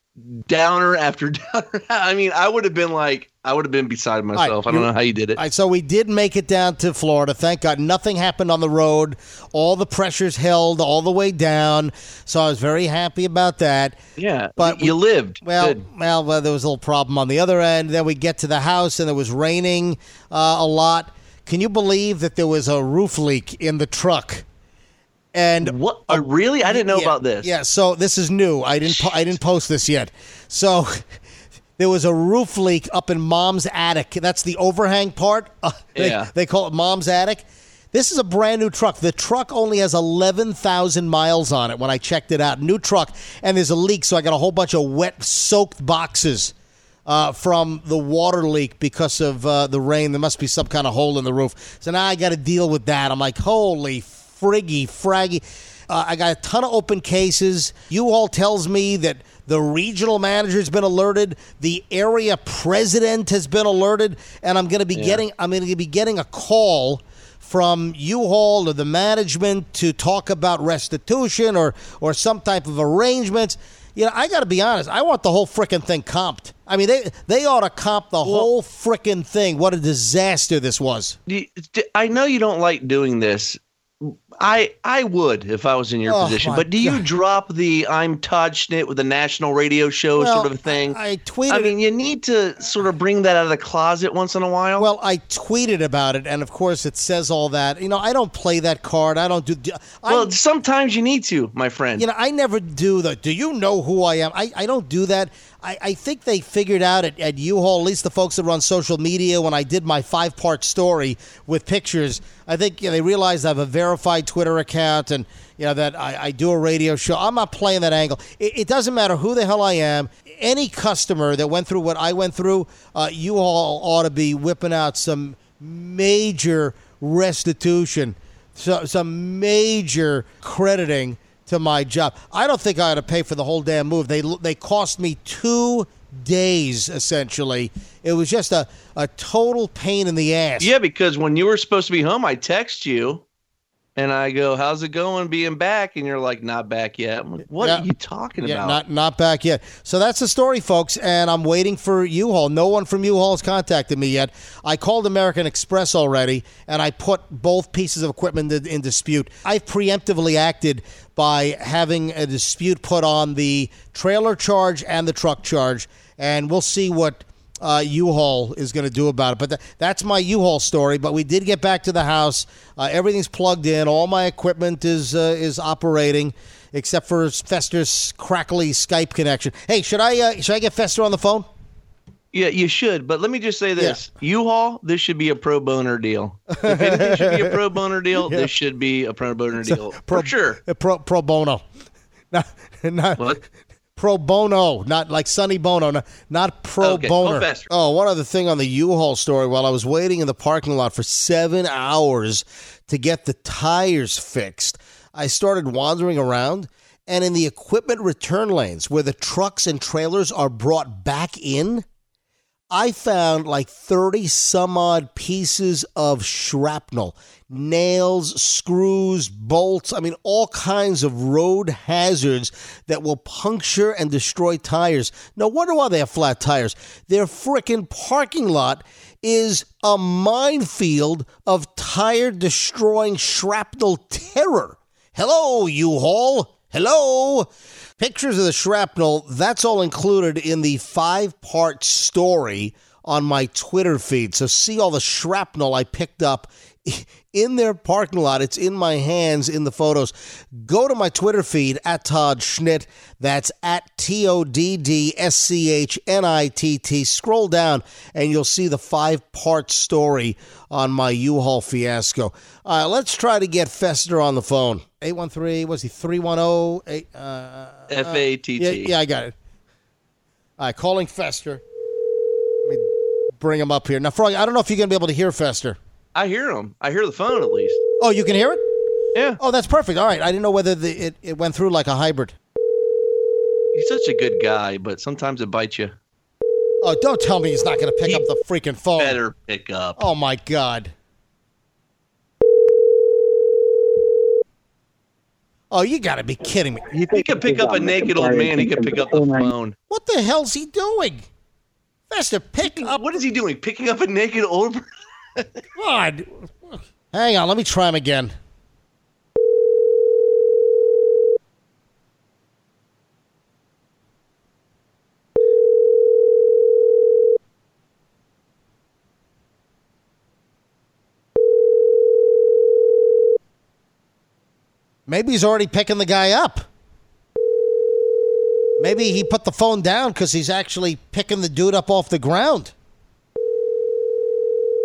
downer after downer. I mean, I would have been like, I would have been beside myself. I don't know how you did it. All right, so we did make it down to Florida. Thank God, nothing happened on the road. All the pressures held all the way down. So I was very happy about that. yeah, but but you we- lived. Well, well, well, there was a little problem on the other end. Then we get to the house, and it was raining uh, a lot. Can you believe that there was a roof leak in the truck? And what? Uh, really? I didn't know yeah, about this. Yeah, so this is new. I didn't. Po- I didn't post this yet. So there was a roof leak up in Mom's attic. That's the overhang part. Uh, they, Yeah. they call it Mom's attic. This is a brand new truck. The truck only has 11,000 miles on it when I checked it out. New truck. And there's a leak, so I got a whole bunch of wet, soaked boxes uh, from the water leak because of uh, the rain. There must be some kind of hole in the roof. So now I got to deal with that. I'm like, holy friggy, fraggy. Uh, I got a ton of open cases. U-Haul tells me that the regional manager's been alerted, the area president has been alerted, and I'm going to be getting I'm going to be getting a call from U-Haul or the management to talk about restitution or or some type of arrangements. You know, I got to be honest. I want the whole frickin' thing comped. I mean, they they ought to comp the whole frickin' thing. What a disaster this was. You- I know you don't like doing this, I I would if I was in your Oh, position. But do you God. drop the I'm Todd Schnitt with the national radio show Well, sort of thing? I, I tweeted. I mean, you need to sort of bring that out of the closet once in a while. well, I tweeted about it, and of course, it says all that. You know, I don't play that card. I don't do. I, well, sometimes you need to, my friend. you know, I never do the. Do you know who I am? I, I don't do that. I, I think they figured out at, at U-Haul, at least the folks that run social media, when I did my five-part story with pictures. I think you know, they realized I have a verified Twitter account, and you know that I, I do a radio show. I'm not playing that angle. It, it doesn't matter who the hell I am. Any customer that went through what I went through, uh, U-Haul ought to be whipping out some major restitution, so, some major crediting to my job. I don't think I ought to pay for the whole damn move. They they cost me two days essentially. It was just a, a total pain in the ass. yeah, because when you were supposed to be home, I text you, and I go, "How's it going being back?" And you're like, "Not back yet." I'm like, what Yeah. are you talking Yeah, about? not not back yet. So that's the story, folks. And I'm waiting for U-Haul. No one from U-Haul has contacted me yet. I called American Express already, and I put both pieces of equipment in, in dispute. I've preemptively acted by having a dispute put on the trailer charge and the truck charge, and we'll see what. Uh, U-Haul is going to do about it, but th- that's my U-Haul story. But we did get back to the house. Uh, everything's plugged in. All my equipment is uh, is operating except for Fester's crackly Skype connection. Hey, should I uh, should I get Fester on the phone? Yeah, you should. But let me just say this: U-Haul, this should be a pro boner deal. If anything should be a pro boner deal, Yeah. this should be a pro boner deal Pro, for sure. Pro pro bono, not not What? Pro bono, not like Sonny Bono, not, not pro Okay, boner. go Oh, one other thing on the U-Haul story. While I was waiting in the parking lot for seven hours to get the tires fixed, I started wandering around. And in the equipment return lanes where the trucks and trailers are brought back in, I found like 30 some odd pieces of shrapnel, nails, screws, bolts. I mean, all kinds of road hazards that will puncture and destroy tires. No wonder why they have flat tires. Their frickin' parking lot is a minefield of tire destroying shrapnel terror. Hello, U Haul. Hello. Pictures of the shrapnel, that's all included in the five part story on my Twitter feed. So see all the shrapnel I picked up in their parking lot. It's in my hands in the photos. Go to my Twitter feed at Todd Schnitt. That's at T O D D S C H N I T T. Scroll down and you'll see the five part story on my U Haul fiasco. Right, let's try to get Fester on the phone. 813, was he, 310? Eight, uh, F A T yeah, yeah, I got it. All right, calling Fester. Let me bring him up here. Now, Frog, I don't know if you're going to be able to hear Fester. I hear him. I hear the phone at least. Oh, you can hear it? Yeah. Oh, that's perfect. All right. I didn't know whether the, it, it went through like a hybrid. He's such a good guy, but sometimes it bites you. Oh, don't tell me he's not going to pick He up the freaking phone. Better pick up. Oh, my God. Oh, you got to be kidding me. He can pick up a naked old man. He can pick up the phone. What the hell's he doing? Fester, pick up. What is he doing? Picking up a naked old. God. Hang on. Let me try him again. Maybe he's already picking the guy up. Maybe he put the phone down because he's actually picking the dude up off the ground.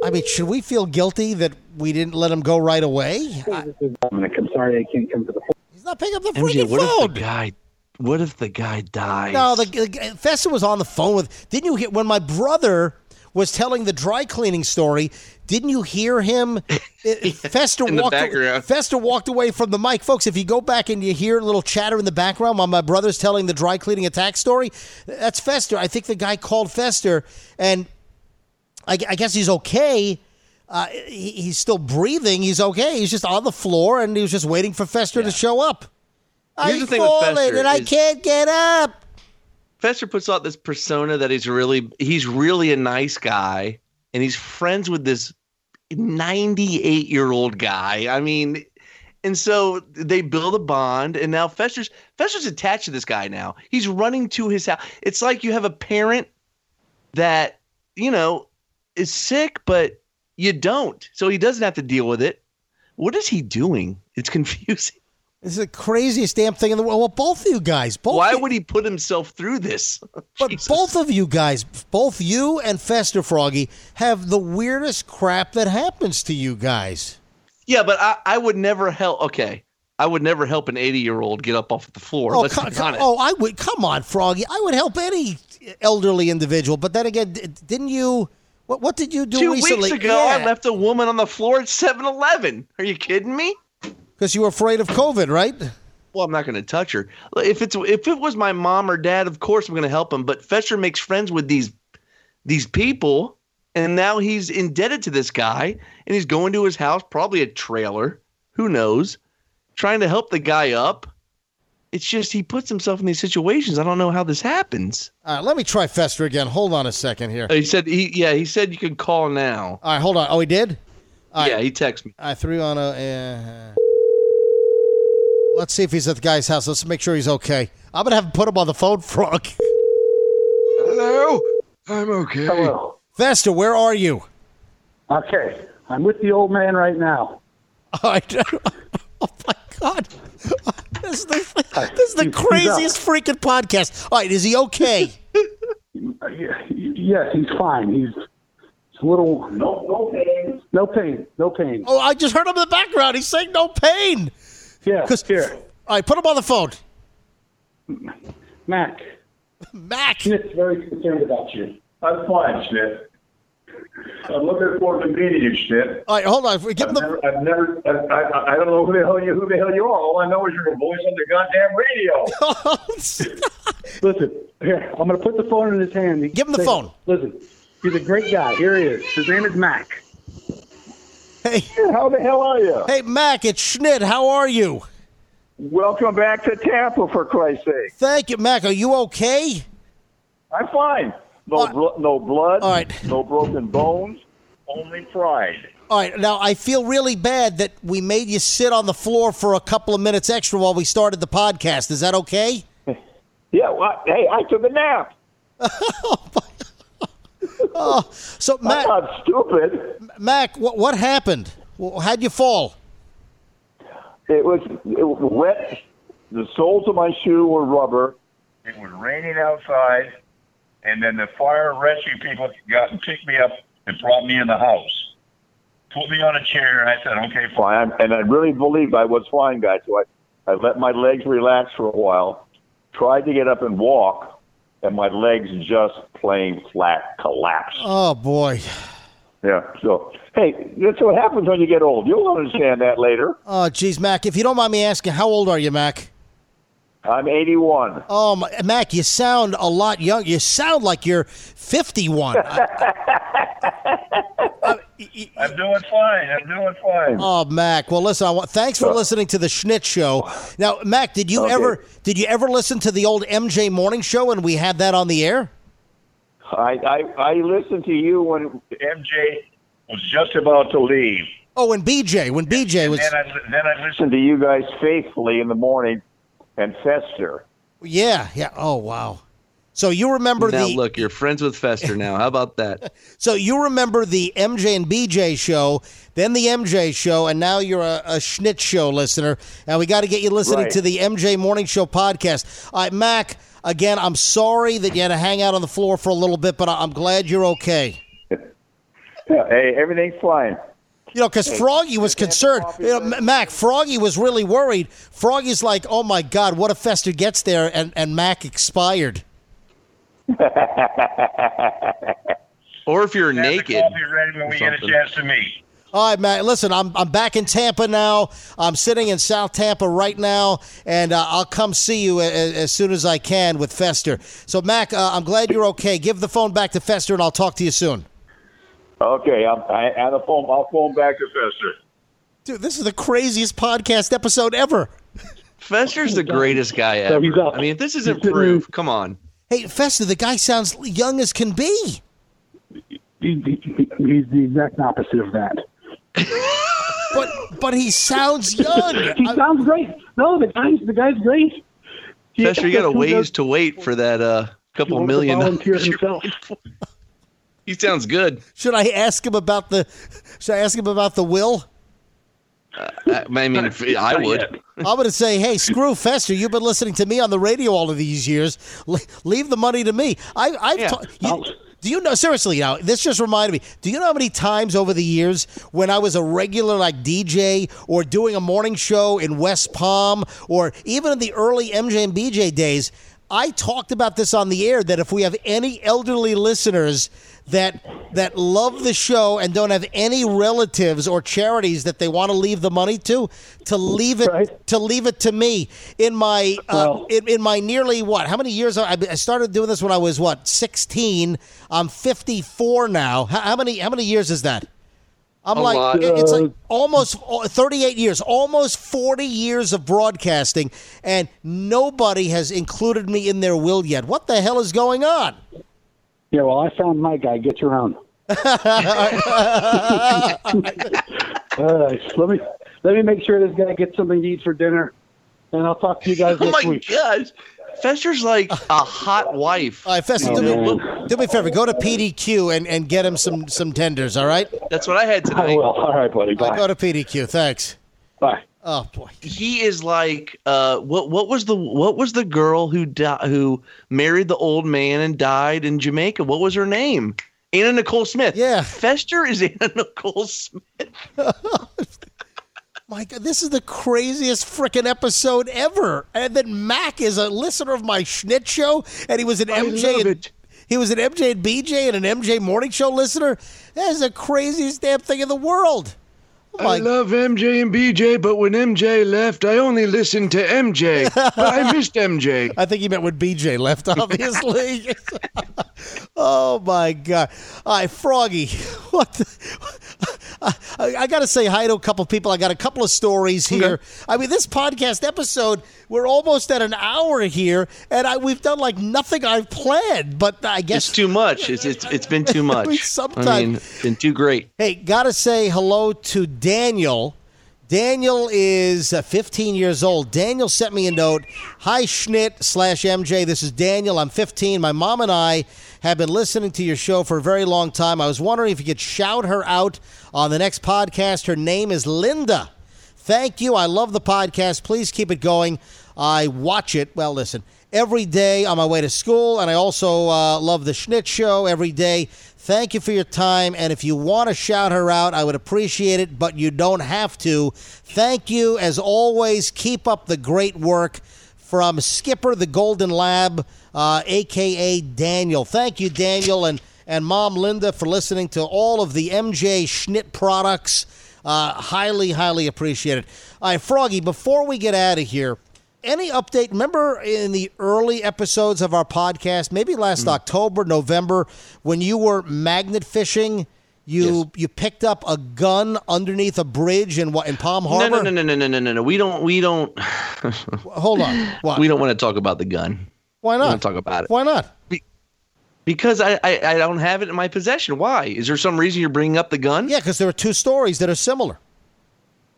I mean, should we feel guilty that we didn't let him go right away? I- Dominic, I'm sorry I can't come to the phone. he's not picking up the MJ, freaking what if phone. the guy? What if the guy dies? No, the, the Fester was on the phone with. Didn't you hear when my brother was telling the dry cleaning story? Didn't you hear him? Uh, Fester In the walked. background. Fester walked away from the mic, folks. If you go back and you hear a little chatter in the background while my brother's telling the dry cleaning attack story, that's Fester. I think the guy called Fester, and I, I guess he's okay. Uh, he, he's still breathing. He's okay. He's just on the floor, and he was just waiting for Fester to show up. Here's I'm the thing with falling, Fester and I can't get up. Fester puts out this persona that he's really he's really a nice guy, and he's friends with this 98 year old guy. I mean, And so they build a bond, and now Fester's Fester's attached to this guy now. He's running to his house. It's like you have a parent that, you know, is sick, but you don't. So he doesn't have to deal with it. What is he doing? It's confusing. This is the craziest damn thing in the world. Well, both of you guys, both Why you- would he put himself through this? But both of you guys, both you and Fester Froggy, have the weirdest crap that happens to you guys. Yeah, but I, I would never help. Okay. I would never help an 80 year old get up off the floor. Oh, Let's co- be co- honest. oh, I would. Come on, Froggy. I would help any elderly individual. But then again, d- didn't you? What, what did you do Two recently? weeks ago, I left a woman on the floor at 7 Eleven. Are you kidding me? because you were afraid of COVID, right? Well, I'm not going to touch her. If it's if it was my mom or dad, of course I'm going to help him. But Fester makes friends with these these people, and now he's indebted to this guy, and he's going to his house, probably a trailer, who knows, trying to help the guy up. It's just he puts himself in these situations. I don't know how this happens. All right, let me try Fester again. Hold on a second here. He said he yeah he said you can call now. All right, hold on. Oh, he did. All yeah, right. he texted me. I threw on a. Uh, let's see if he's at the guy's house. Let's make sure he's okay. I'm gonna have him put him on the phone, Frog. Hello? I'm okay. Hello. Fester, where are you? Okay. I'm with the old man right now. All right. oh my God. This is the, this is the He's- he's craziest freaking podcast. All right, is he okay? Yes, he's fine. He's, he's a little. No, no pain. No pain. No pain. Oh, I just heard him in the background. He's saying no pain. Yeah. 'Cause- Here, All right, put him on the phone. Mac. Mac. Schmidt's very concerned about you. I'm fine, Schmidt. I'm looking forward to meeting you, Schmidt. All right, hold on. Give him I've the. never, I've never I, I, I don't know who the hell you, who the hell you are. All I know is you're a voice on the goddamn radio. Oh, listen, here, I'm going to put the phone in his hand. He- Give him the say- phone. Listen, he's a great guy. Here he is. His name is Mac. hey, How the hell are you? hey, Mac, it's Schnitt. How are you? Welcome back to Tampa, for Christ's sake. Thank you, Mac. Are you okay? I'm fine. No, All right. blo- no blood. All right. No broken bones. Only pride. All right, now I feel really bad that we made you sit on the floor for a couple of minutes extra while we started the podcast. Is that okay? Yeah. Well, hey, I took a nap. Oh, so I'm Mac, not stupid. Mac, what what happened? How'd you fall? It was, it was wet. The soles of my shoe were rubber. It was raining outside, and then the fire rescue people got and picked me up and brought me in the house. Put me on a chair, and I said, "Okay, fine." And I really believed I was fine, guys. So I, I let my legs relax for a while, tried to get up and walk, and my legs just plain flat collapsed. Oh boy. Yeah. So, hey, that's what happens when you get old. You'll understand that later. Oh, geez, Mac. If you don't mind me asking, how old are you, Mac? I'm 81. Oh, my, Mac, you sound a lot young. You sound like you're 51. I'm doing fine. I'm doing fine. oh, Mac. Well, listen. I want, thanks for uh, listening to the Schnitt Show. Now, Mac, did you Okay. ever did you ever listen to the old MJ Morning Show when we had that on the air? I, I I listened to you when MJ was just about to leave. Oh, and BJ when BJ was. Then I then I listened to you guys faithfully in the morning, and Fester. Yeah, yeah. Oh, wow. So you remember now the look, you're friends with Fester now. How about that? so you remember the MJ and BJ show, then the MJ show, and now you're a, a Schnitt show listener. And we got to get you listening Right. to the MJ Morning Show podcast. All right, Mac. Again, I'm sorry that you had to hang out on the floor for a little bit, but I- I'm glad you're okay. Yeah, hey, everything's fine. You know, because Froggy was concerned. You know, Mac, Froggy was really worried. Froggy's like, "Oh my God, what if Fester gets there and, and Mac expired?" Or if you're naked. ready when we get a chance to meet. All right, Matt. Listen, I'm I'm back in Tampa now. I'm sitting in South Tampa right now, and uh, I'll come see you a, a- as soon as I can with Fester. So, Mac, uh, I'm glad you're okay. Give the phone back to Fester, and I'll talk to you soon. Okay, I'm, I, I the phone. I'll phone back to Fester. Dude, this is the craziest podcast episode ever. Fester's the greatest guy ever. I mean, if this isn't proof, come on. Hey, Fester, the guy sounds young as can be. He, he, he's the exact opposite of that. But but he sounds young. he sounds great. No, the guy's the guy's great. He- Fester, you got a ways to wait for that uh, couple million. volunteer himself. waiting for. He sounds good. Should I ask him about the? Should I ask him about the will? Uh, I I mean, I would. I'm going to say, hey, screw Fester. You've been listening to me on the radio all of these years. Le- leave the money to me. I, I've Yeah. ta- you, do you know seriously now? This just reminded me. Do you know how many times over the years when I was a regular like DJ or doing a morning show in West Palm or even in the early MJ and BJ days, I talked about this on the air that if we have any elderly listeners that that love the show and don't have any relatives or charities that they want to leave the money to, to leave it to leave it to me in my uh, in, in my nearly what? How many years? I, I started doing this when I was what sixteen. I'm 54 now. How, how many how many years is that? I'm A like lot. it's like almost 38 years, almost 40 years of broadcasting, and nobody has included me in their will yet. What the hell is going on? Yeah, well, I found my guy. Get your own. All right, let me let me make sure this guy gets something to eat for dinner, and I'll talk to you guys Oh next my week. gosh. Fester's like a hot wife. All right, Fester, do, me, do me a favor. Go to PDQ and, and get him some some tenders. All right. That's what I had today. I tonight. will. All right, buddy. Bye. Go to PDQ. Thanks. Bye. Oh boy. He is like uh what what was the what was the girl who di- who married the old man and died in Jamaica? What was her name? Anna Nicole Smith. Yeah. Fester is Anna Nicole Smith. My God, this is the craziest freaking episode ever. And then Mac is a listener of my Schnitt show, and he was an I MJ. and, it. He was an MJ and BJ and an MJ morning show listener. That is the craziest damn thing in the world. Oh I love MJ and BJ, but when MJ left, I only listened to MJ. I missed MJ. I think he meant when BJ left, obviously. oh my god! All right, Froggy. What? The, I, I got to say hi to a couple people. I got a couple of stories here. I mean, this podcast episode, we're almost at an hour here, and I, we've done like nothing I've planned. But I guess It's too much. It's it's, it's been too much. I mean, it's been too great. Hey, gotta say hello to Daniel. Daniel is uh, 15 years old. Daniel sent me a note. Hi, Schnitt slash MJ. This is Daniel. I'm 15. My mom and I have been listening to your show for a very long time. I was wondering if you could shout her out on the next podcast. Her name is Linda. Thank you. I love the podcast. Please keep it going. I watch it. Well, listen, every day on my way to school, and I also uh, love the Schnitt show every day. Thank you for your time. And if you want to shout her out, I would appreciate it, but you don't have to. Thank you. As always, keep up the great work from Skipper the Golden Lab, uh, aka Daniel. Thank you, Daniel, and, and Mom Linda for listening to all of the MJ Schnitt products. Uh, highly, highly appreciated. All right, Froggy, before we get out of here, any update? Remember in the early episodes of our podcast, maybe last October, November, when you were magnet fishing, you you picked up a gun underneath a bridge in what in Palm Harbor? no, no, no, no, no, no, no, no. We don't. We don't. Hold on. What? We don't want to talk about the gun. Why We don't talk about it Why not? Because I, I I don't have it in my possession. Why? Is there some reason you're bringing up the gun? Yeah, because there are two stories that are similar.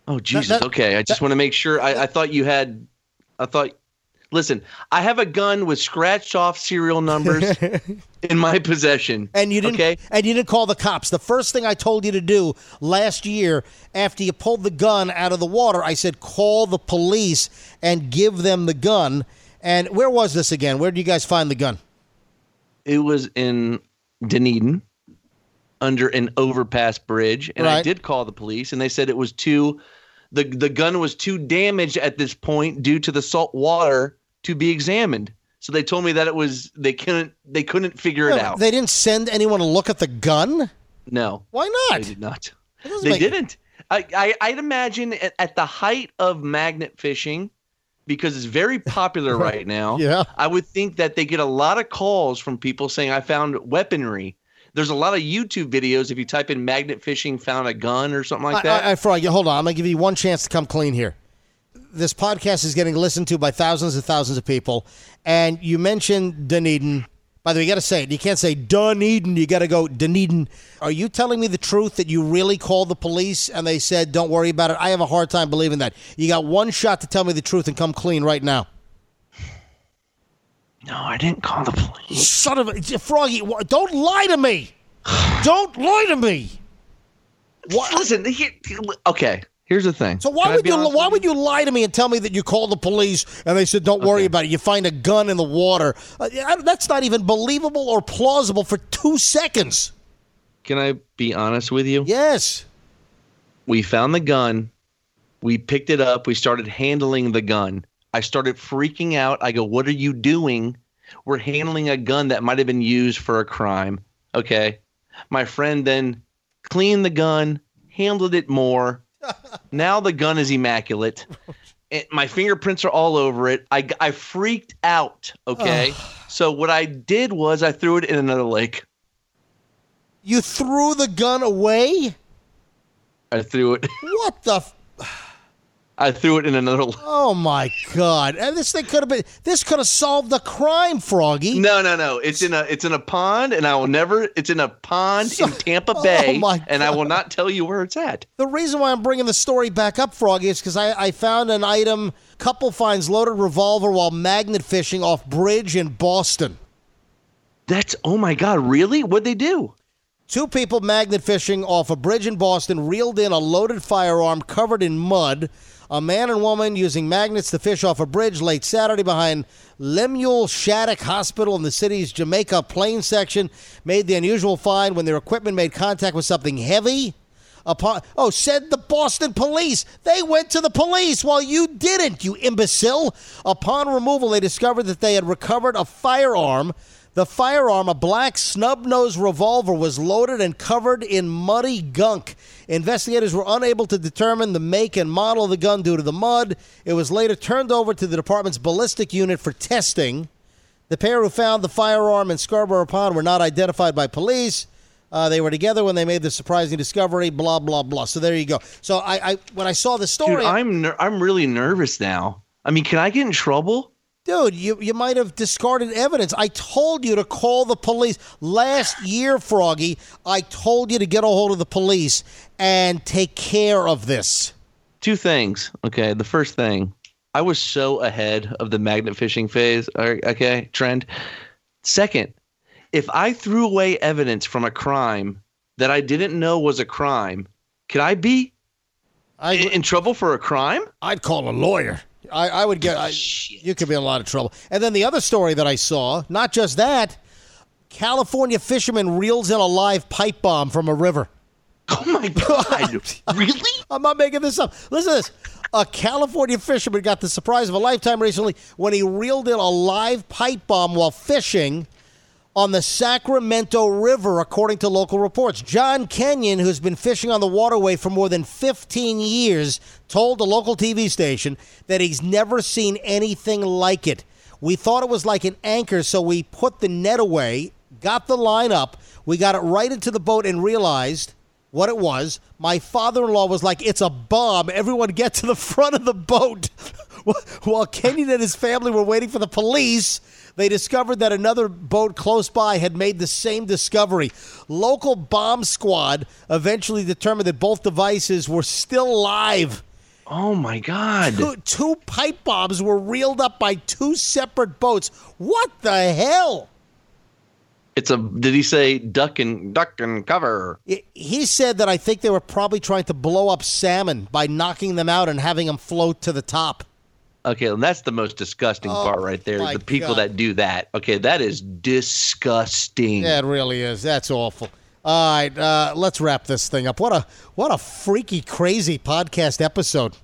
Oh Jesus. that- okay, I just want to make sure. I, I thought you had. I thought. Listen, I have a gun with scratched off serial numbers in my possession. And you didn't Okay. and you didn't call the cops. The first thing I told you to do last year after you pulled the gun out of the water, I said call the police and give them the gun. And where was this again? Where did you guys find the gun? It was in Dunedin under an overpass bridge, and I did call the police, and they said it was too. The, the gun was too damaged at this point due to the salt water to be examined. So they told me that it was they couldn't they couldn't figure it out. They didn't send anyone to look at the gun? no, Why not? they did not. They make- didn't. I, I I'd imagine at, at the height of magnet fishing, because it's very popular right now. Yeah. I would think that they get a lot of calls from people saying I found weaponry. There's a lot of YouTube videos if you type in magnet fishing, found a gun or something like that. I, I, Frog, hold on. I'm going to give you one chance to come clean here. This podcast is getting listened to by thousands and thousands of people. And you mentioned Dunedin. By the way, you got to say it. You can't say Dunedin. You got to go Dunedin. Are you telling me the truth that you really called the police and they said, "Don't worry about it"? I have a hard time believing that. You got one shot to tell me the truth and come clean right now. No, I didn't call the police. Son of a Froggy! Don't lie to me. Don't lie to me. What? Listen, he, okay. Here's the thing. So why Can would you why would you lie to me and tell me that you called the police and they said don't worry about it? You find a gun in the water. Uh, that's not even believable or plausible for two seconds. Can I be honest with you? Yes. We found the gun. We picked it up. We started handling the gun. I started freaking out. I go, What are you doing? We're handling a gun that might have been used for a crime. Okay. My friend then cleaned the gun, handled it more. Now the gun is immaculate. And my fingerprints are all over it. I, I freaked out. Okay. so what I did was I threw it in another lake. You threw the gun away? I threw it. What the? F- I threw it in another oh my God! And this thing could have been. This could have solved the crime, Froggy. No, no, no. It's in a it's in a pond, and I will never. It's in a pond in Tampa oh, Bay, Oh, my and I will not tell you where it's at. The reason why I'm bringing the story back up, Froggy, is because I, I found an item. Couple finds loaded revolver while magnet fishing off bridge in Boston. That's oh my god, really? What'd they do? Two people magnet fishing off a bridge in Boston reeled in a loaded firearm covered in mud. A man and woman using magnets to fish off a bridge late Saturday behind Lemuel Shattuck Hospital in the city's Jamaica Plain section made the unusual find when their equipment made contact with something heavy. Upon oh, said the Boston police. They went to the police while you didn't, you imbecile. Upon removal, they discovered that they had recovered a firearm. The firearm, a black snub nosed revolver, was loaded and covered in muddy gunk. Investigators were unable to determine the make and model of the gun due to the mud. It was later turned over to the department's ballistic unit for testing. The pair who found the firearm in Scarborough Pond were not identified by police. Uh, they were together when they made the surprising discovery. Blah blah blah. So there you go. So I, I when I saw the story, Dude, I'm ner- I'm really nervous now. I mean, can I get in trouble? Dude, you, you might have discarded evidence. I told you to call the police. Last year, Froggy, I told you to get a hold of the police and take care of this. Two things. Okay, the first thing, I was so ahead of the magnet fishing phase. Okay, trend. Second, if I threw away evidence from a crime that I didn't know was a crime, could I be I, in trouble for a crime? I'd call a lawyer. I, I would get. I, you could be in a lot of trouble. And then the other story that I saw, not just that, California fisherman reels in a live pipe bomb from a river. Oh my god! really? I'm not making this up. Listen to this. A California fisherman got the surprise of a lifetime recently when he reeled in a live pipe bomb while fishing on the Sacramento River, according to local reports. John Kenyon, who's been fishing on the waterway for more than 15 years, told a local TV station that he's never seen anything like it. We thought it was like an anchor, so we put the net away, got the line up, we got it right into the boat, and realized what it was. My father in law was like, It's a bomb. Everyone get to the front of the boat. While Kenyon and his family were waiting for the police, they discovered that another boat close by had made the same discovery. Local bomb squad eventually determined that both devices were still live. Oh my god! Two, two pipe bombs were reeled up by two separate boats. What the hell? It's a. Did he say duck and duck and cover? He said that I think they were probably trying to blow up salmon by knocking them out and having them float to the top. Okay, and that's the most disgusting Oh, part right there. The people God. that do that. Okay, that is disgusting. Yeah, it really is. That's awful. All right, uh, let's wrap this thing up. What a what a freaky, crazy podcast episode.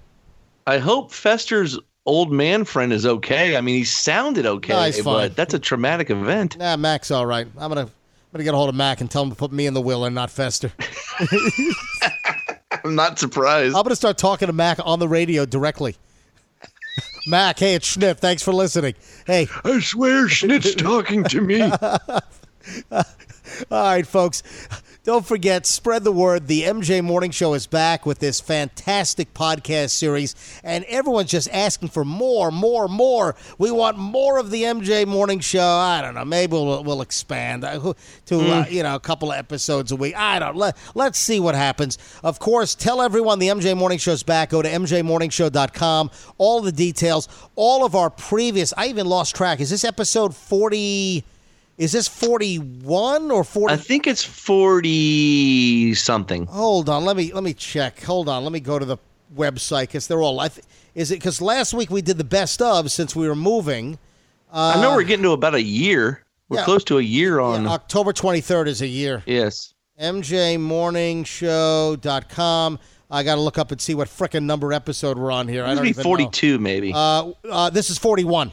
I hope Fester's old man friend is okay. I mean, he sounded okay, No, he's fine. but that's a traumatic event. Nah, Mac's all right. I'm gonna I'm gonna get a hold of Mac and tell him to put me in the will and not Fester. I'm not surprised. I'm gonna start talking to Mac on the radio directly. Mac, hey, it's Schnitt. Thanks for listening. Hey, I swear Schnitt's talking to me. All right, folks. Don't forget, spread the word. The MJ Morning Show is back with this fantastic podcast series, and everyone's just asking for more, more, more. We want more of the MJ Morning Show. I don't know. Maybe we'll, we'll expand uh, to uh, you know a couple of episodes a week. I don't. Let, let's see what happens. Of course, tell everyone the MJ Morning Show is back. Go to mjmorningshow.com. All the details. All of our previous. I even lost track. Is this episode forty? Is this 41 or 40? I think it's 40 something. Hold on, let me let me check. Hold on, let me go to the website because they're all. I th- is it because last week we did the best of since we were moving? Uh, I know we're getting to about a year. We're yeah. close to a year on. Yeah, October 23rd is a year. Yes. MJMorningshow.com. I got to look up and see what frickin' number episode we're on here. I don't be 42, know. maybe. Uh, uh, this is 41.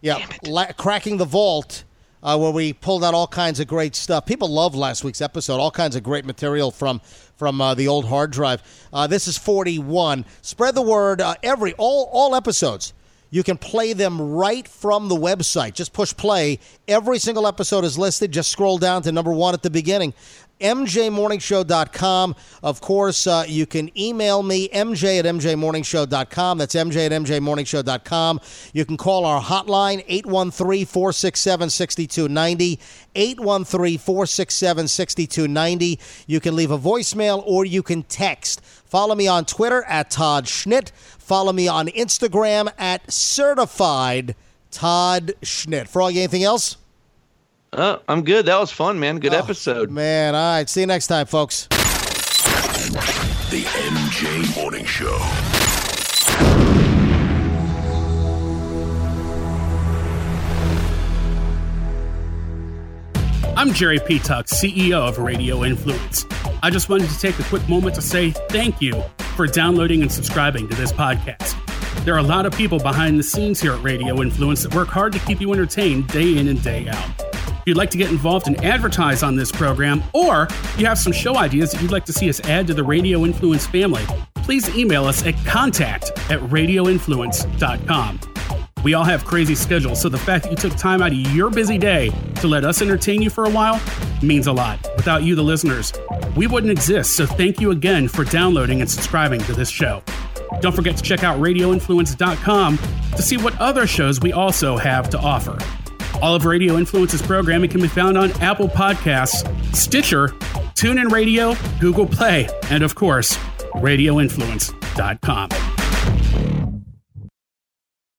Yeah, La- cracking the vault uh, where we pulled out all kinds of great stuff. People love last week's episode. All kinds of great material from from uh, the old hard drive. Uh, this is 41. Spread the word. Uh, every all all episodes. You can play them right from the website. Just push play. Every single episode is listed. Just scroll down to number one at the beginning mjmorningshow.com. Of course, uh, you can email me, mj at mjmorningshow.com. That's mj at mjmorningshow.com. You can call our hotline, 813 467 6290. 813 467 6290. You can leave a voicemail or you can text. Follow me on Twitter at Todd Schnitt. Follow me on Instagram at certified Todd Schnitt. All anything else? Uh, I'm good. That was fun, man. Good oh, episode. Man, all right. See you next time, folks. The MJ Morning Show. I'm Jerry P. Tuck, CEO of Radio Influence. I just wanted to take a quick moment to say thank you for downloading and subscribing to this podcast. There are a lot of people behind the scenes here at Radio Influence that work hard to keep you entertained day in and day out. If you'd like to get involved and advertise on this program, or you have some show ideas that you'd like to see us add to the Radio Influence family, please email us at contact at radioinfluence.com. We all have crazy schedules, so the fact that you took time out of your busy day to let us entertain you for a while means a lot. Without you, the listeners, we wouldn't exist, so thank you again for downloading and subscribing to this show. Don't forget to check out radioinfluence.com to see what other shows we also have to offer. All of Radio Influence's programming can be found on Apple Podcasts, Stitcher, TuneIn Radio, Google Play, and of course, RadioInfluence.com.